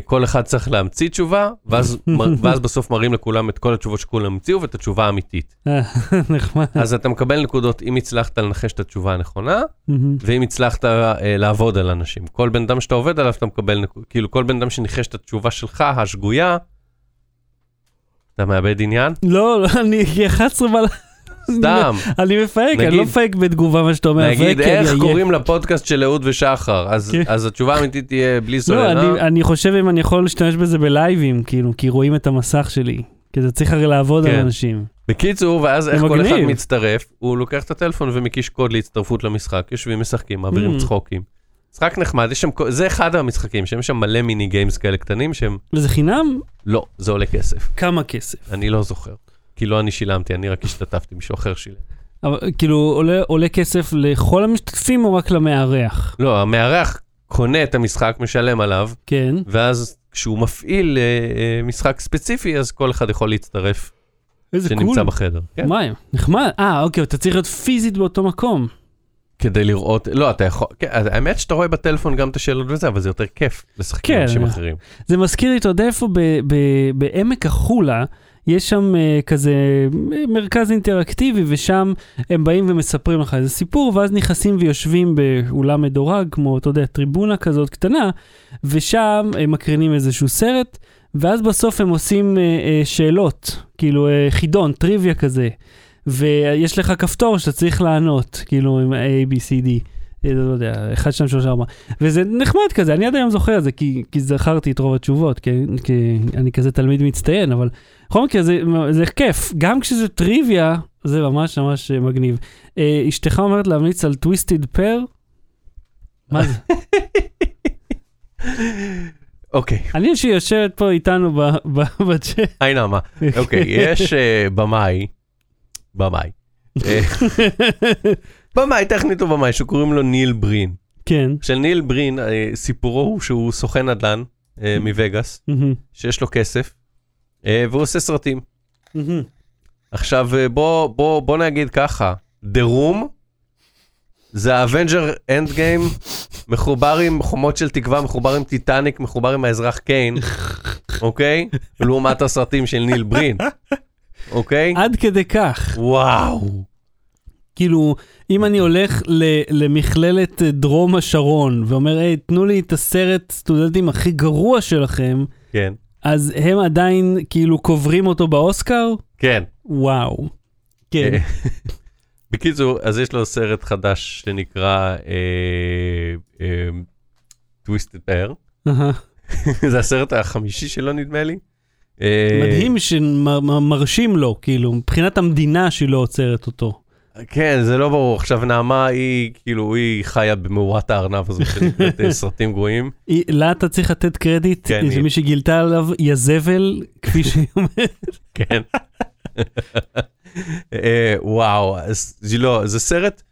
כל אחד צריך להמציא תשובה, ואז, ואז בסוף מראים לכולם את כל התשובות שכולם המציאו ואת התשובה האמיתית. אה, נחמד. אז אתה מקבל נקודות אם הצלחת לנחש את התשובה הנכונה. ואם הצלחת אה, לעבוד על אנשים. כל בן אדם שאתה עובד עליו אתה מקבל, נקוד, כאילו כל בן אדם שניחש את התשובה שלך, השגויה, אתה מאבד עניין? לא, לא, אני 11 בלילה. סתם. אני מפייק, אני לא מפייק בתגובה מה שאתה אומר. נגיד, איך. קוראים לפודקאסט של אהוד ושחר? אז, כן. אז התשובה האמיתית תהיה בלי לא, סוללה. אני, אני חושב אם אני יכול להשתמש בזה בלייבים, כאילו, כי רואים את המסך שלי. כי זה צריך הרי לעבוד על כן. אנשים. בקיצור, ואז איך כל. אחד מצטרף, הוא לוקח את הטלפון ומקיש קוד להצטרפות למשחק, יושבים, משחקים, מעבירים Mm. צחוקים. משחק נחמד, יש שם, זה אחד המשחקים, שיש שם מלא מיני גיימס כאלה קטנים שהם, וזה חינם? לא, זה עולה כסף. כמה כסף? אני לא זוכר. כי לא אני שילמתי, אני רק השתתפתי, מישהו אחר שילם. אבל כאילו, עולה, עולה כסף לכל המשתתפים או רק למארח? לא, המארח קונה את המשחק, משלם עליו, כן. ואז כשהוא מפעיל אה, אה, משחק ספציפי, אז כל אחד יכול להצטרף, איזה קול. שנמצא בחדר. כן. מה, נחמד. אה, אוקיי, אתה צריך להיות פיזית באותו מקום. כדי לראות, לא, אתה יכול, כן, האמת שאתה רואה בטלפון גם את השאלות וזה, אבל זה יותר כיף לשחק עם כן. אנשים אחרים. זה מזכיר לי, אתה יודע איפה בעמק החולה, יש שם uh, כזה אה, מרכז אינטראקטיבי, ושם הם באים ומספרים לך איזה סיפור, ואז נכנסים ויושבים באולם מדורג, כמו, אתה יודע, טריבונה כזאת קטנה, ושם הם מקרינים איזשהו סרט, ואז בסוף הם עושים uh, uh, שאלות, כאילו uh, חידון, טריוויה כזה, ויש לך כפתור שאתה צריך לענות, כאילו עם A, B, C, D. אה, לא יודע, 1, 2, 3, 4. וזה נחמד כזה, אני עד היום זוכר את זה, כי, כי זכרתי את רוב התשובות, כי, כי אני כזה תלמיד מצטיין, אבל בכל מקרה זה, זה כיף, גם כשזה טריוויה, זה ממש ממש אה, מגניב. אה, אשתך אומרת להמליץ על טוויסטד פר? מה זה? אוקיי, אני שיושבת פה איתנו בצ'אט. היי נעמה. אוקיי, יש אה, במאי, במאי. במאי, טכנית הוא במאי, שקוראים לו ניל ברין. כן. של ניל ברין, אה, סיפורו הוא שהוא סוכן נדל"ן אה, מווגאס, מהמם, שיש לו כסף, אה, והוא עושה סרטים. מהמם. עכשיו בוא, בוא, בוא נגיד ככה, The Room זה ה Avengers Endgame מחובר עם חומות של תקווה, מחובר עם טיטניק, מחובר עם האזרח קיין, אוקיי? לעומת הסרטים של ניל ברין, אוקיי? עד כדי כך. וואו. כאילו, אם אני הולך ל- למכללת אה, דרום השרון ואומר, היי, תנו לי את הסרט סטודנטים הכי גרוע שלכם, כן, אז הם עדיין כאילו קוברים אותו באוסקר? כן. וואו. כן. אה, בקיצור, אז יש לו סרט חדש שנקרא טוויסטד פאר. אהה. זה הסרט החמישי שלו נדמה לי. אה, מדהים שמרשים לו, כאילו, מבחינת המדינה שהיא לא עוצרת אותו. כן, זה לא ברור. עכשיו, נעמה היא, כאילו, היא חיה במאורת הארנב הזו שנקראת אה, סרטים גרועים. לה אתה צריך לתת קרדיט, כן, שמי שגילתה עליו יזבל, כפי שהיא אומרת. כן. אה, וואו, לא, זה סרט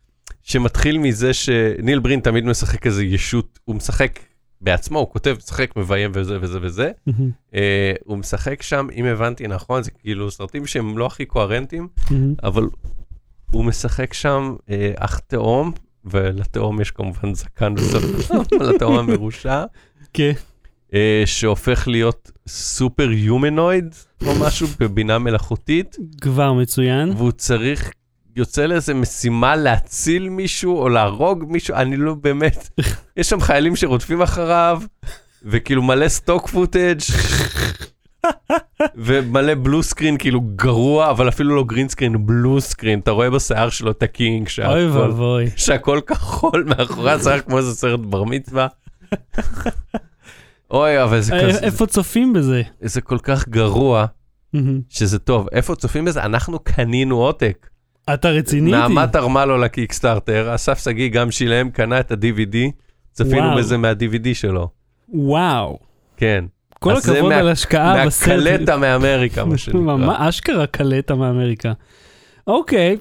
שמתחיל מזה שניל ברין תמיד משחק איזה ישות, הוא משחק בעצמו, הוא כותב, משחק, מביים וזה וזה וזה. אה, הוא משחק שם, אם הבנתי נכון, זה כאילו סרטים שהם לא הכי קוהרנטיים, אבל הוא משחק שם אה, אח תאום, ולתאום יש כמובן זקן בסוף, לתאום המרושע, כן. אה, שהופך להיות super humanoid או משהו בבינה מלאכותית, כבר מצוין. והוא צריך, יוצא לאיזה משימה להציל מישהו או להרוג מישהו, אני לא באמת, יש שם חיילים שרודפים אחריו, וכאילו מלא stock footage. ומלא blue screen כאילו גרוע אבל אפילו לא green screen blue screen אתה רואה בשיער שלו את ה keying אוי שהכל, ואבוי. שהכל כחול מאחורי השיער כמו איזה סרט בר מצווה. אוי אבל זה אה, כזה איפה צופים בזה? זה כל כך גרוע שזה טוב איפה צופים בזה אנחנו קנינו עותק. אתה רציני איתי? נעמה תרמה לו לקיקסטארטר אסף שגיא גם שילם קנה את ה-DVD צפינו. בזה מה-DVD שלו וואו. כן. כל הכבוד מה- על השקעה בסרט. מהקלטה מאמריקה מה שנקרא. ממש אשכרה קלטה מאמריקה. אוקיי,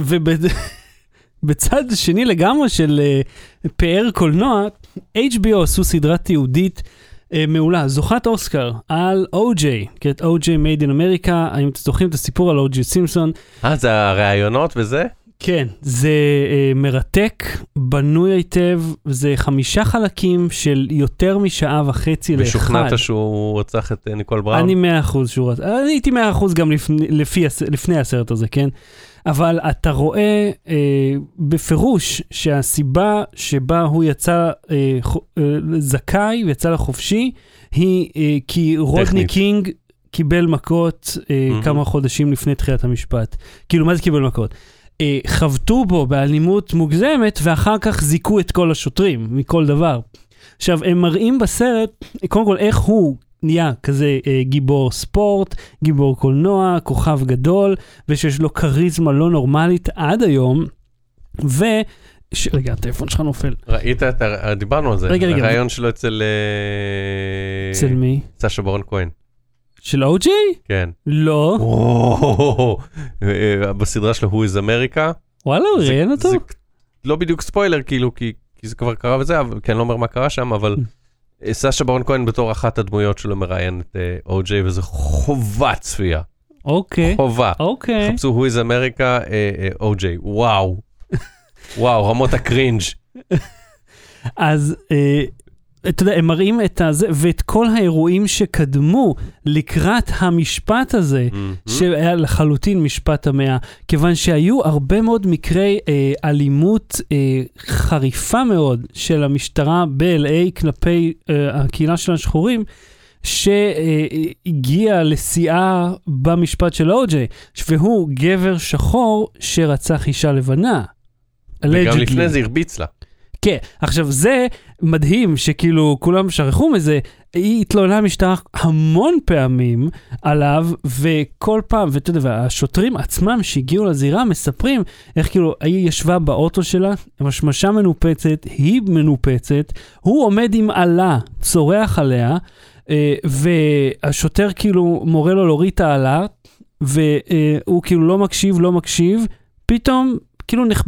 ובצד שני לגמרי של אה, פאר קולנוע, HBO עשו סדרה תיעודית אה, מעולה, זוכת אוסקר על אוג'יי, קראת אוג'יי מייד אין אמריקה, האם אתם זוכרים את הסיפור על אוג'יי סימפסון? אה, זה הראיונות וזה? כן, זה אה, מרתק, בנוי היטב, זה חמישה חלקים של יותר משעה וחצי לאחד. ושוכנעת שהוא רצח את אה, ניקול בראון? אני מאה אחוז שהוא רצה, אני הייתי מאה אחוז גם לפני, לפי, לפני הסרט הזה, כן? אבל אתה רואה אה, בפירוש שהסיבה שבה הוא יצא אה, חו- אה, זכאי ויצא לחופשי, היא אה, כי רודני טכנית. קינג קיבל מכות אה, מהמם. כמה חודשים לפני תחילת המשפט. כאילו, מה זה קיבל מכות? אה, חבטו בו באלימות מוגזמת, ואחר כך זיכו את כל השוטרים מכל דבר. עכשיו, הם מראים בסרט, קודם כל, איך הוא נהיה כזה אה, גיבור ספורט, גיבור קולנוע, כוכב גדול, ושיש לו כריזמה לא נורמלית עד היום, ו... ש... רגע, הטלפון שלך נופל. ראית את ה... דיברנו על זה. רגע, רגע. הרעיון שלו אצל... אה, אצל מי? סשה ברון כהן. של אוג'יי? כן. לא. וואו, אה, בסדרה שלו Who is America, וואלה, הוא ראיין אותו? לא בדיוק ספוילר, כאילו, כי, זה כבר קרה וזה, כי אני לא אומר מה קרה שם, אבל אה, סשה ברון כהן בתור אחת הדמויות שלו מראיין את אה, או.ג'יי, וזה חובת צפייה. אוקיי, חובה. אוקיי. חפשו America, אה, אה, או.ג'יי, וואו. וואו, רמות הקרינג'. אז אה, אתה יודע, הם מראים את הזה, ואת כל האירועים שקדמו לקראת המשפט הזה, שהיה לחלוטין משפט המאה, כיוון שהיו הרבה מאוד מקרי אה, אלימות אה, חריפה מאוד של המשטרה ב-LA כלפי אה, הקהילה של השחורים. שהגיע לשיאה במשפט של אוג'יי, והוא גבר שחור שרצח אישה לבנה. וגם Allegedly. לפני זה הרביץ לה. כן, עכשיו זה מדהים שכאילו כולם שכחו מזה, היא התלוננה במשטרה המון פעמים עליו, וכל פעם, ואתה יודע, והשוטרים עצמם שהגיעו לזירה מספרים איך כאילו היא ישבה באוטו שלה, עם השמשה מנופצת, היא מנופצת, הוא עומד עם עלה, צורח עליה, אה, והשוטר כאילו מורה לו להוריד את העלה, והוא כאילו לא מקשיב, לא מקשיב, פתאום כאילו נח...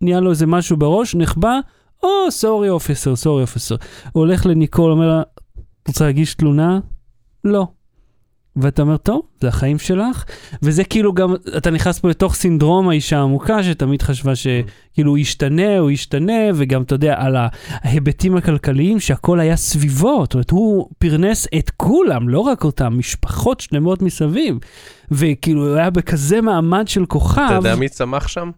נהיה לו איזה משהו בראש, נחבא, או, סורי אופסר, סורי אופסר. הוא הולך לניקול, אומר לה, רוצה להגיש תלונה? לא. ואתה אומר, טוב, זה החיים שלך, וזה כאילו גם, אתה נכנס פה לתוך סינדרום האישה העמוקה, שתמיד חשבה שכאילו הוא ישתנה, הוא ישתנה, וגם, אתה יודע, על ההיבטים הכלכליים, שהכל היה סביבו, זאת אומרת, הוא פרנס את כולם, לא רק אותם, משפחות שלמות מסביב, וכאילו, הוא היה בכזה מעמד של כוכב. אתה יודע מי צמח שם?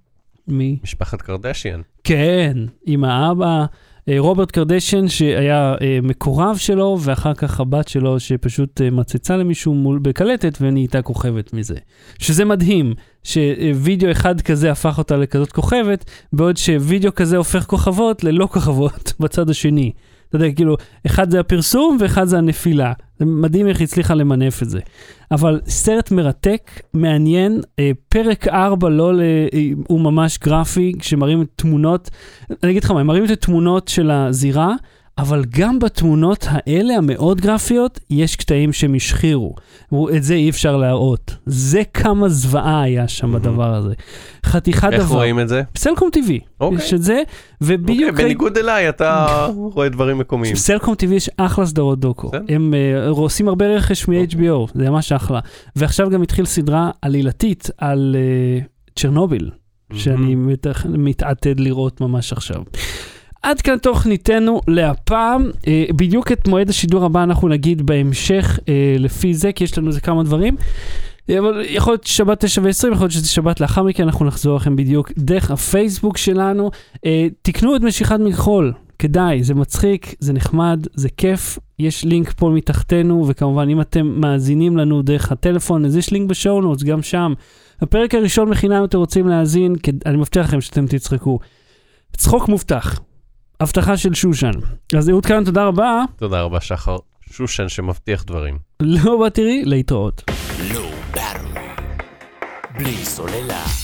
מי? משפחת קרדשיאן. כן, עם האבא, אה, רוברט קרדשן, שהיה אה, מקורב שלו, ואחר כך הבת שלו, שפשוט אה, מצצה למישהו מול בקלטת ונהייתה כוכבת מזה. שזה מדהים, שווידאו אחד כזה הפך אותה לכזאת כוכבת, בעוד שווידאו כזה הופך כוכבות ללא כוכבות בצד השני. אתה יודע, כאילו, אחד זה הפרסום ואחד זה הנפילה. זה מדהים איך היא הצליחה למנף את זה. אבל סרט מרתק, מעניין, אה, פרק 4 לא, ל... אה, הוא ממש גרפי, כשמראים תמונות, אני אגיד לך מה, הם מראים את התמונות של הזירה, אבל גם בתמונות האלה, המאוד גרפיות, יש קטעים שהם השחירו. את זה אי אפשר להראות. זה כמה זוועה היה שם מהמם. בדבר הזה. חתיכת איך דבר. רואים את זה? סלקום TV, אוקיי. יש את זה, ובדיוק... אוקיי, בניגוד אליי, אתה רואה דברים מקומיים. סלקום TV יש אחלה סדרות דוקו. הם uh, עושים הרבה רכש מ-HBO, זה ממש אחלה. ועכשיו גם התחיל סדרה עלילתית על uh, צ'רנוביל, שאני מת, מתעתד לראות ממש עכשיו. עד כאן תוכניתנו להפעם. אה, בדיוק את מועד השידור הבא אנחנו נגיד בהמשך אה, לפי זה, כי יש לנו איזה כמה דברים. אה, אבל יכול להיות שבת 9 ו-20, יכול להיות שזה שבת לאחר מכן, אנחנו נחזור לכם בדיוק דרך הפייסבוק שלנו. אה, תקנו את משיכת מכחול, כדאי, זה מצחיק, זה נחמד, זה כיף. יש לינק פה מתחתנו, וכמובן אם אתם מאזינים לנו דרך הטלפון, אז יש לינק בשואו נוטס, גם שם. הפרק הראשון בחינם אתם רוצים להאזין, אני מבטיח לכם שאתם תצחקו. צחוק מובטח. הבטחה של שושן. אז אהוד כאן, תודה רבה. תודה רבה, שחר. שושן שמבטיח דברים. לא בתראי, להתראות. Low Battery. בלי סוללה.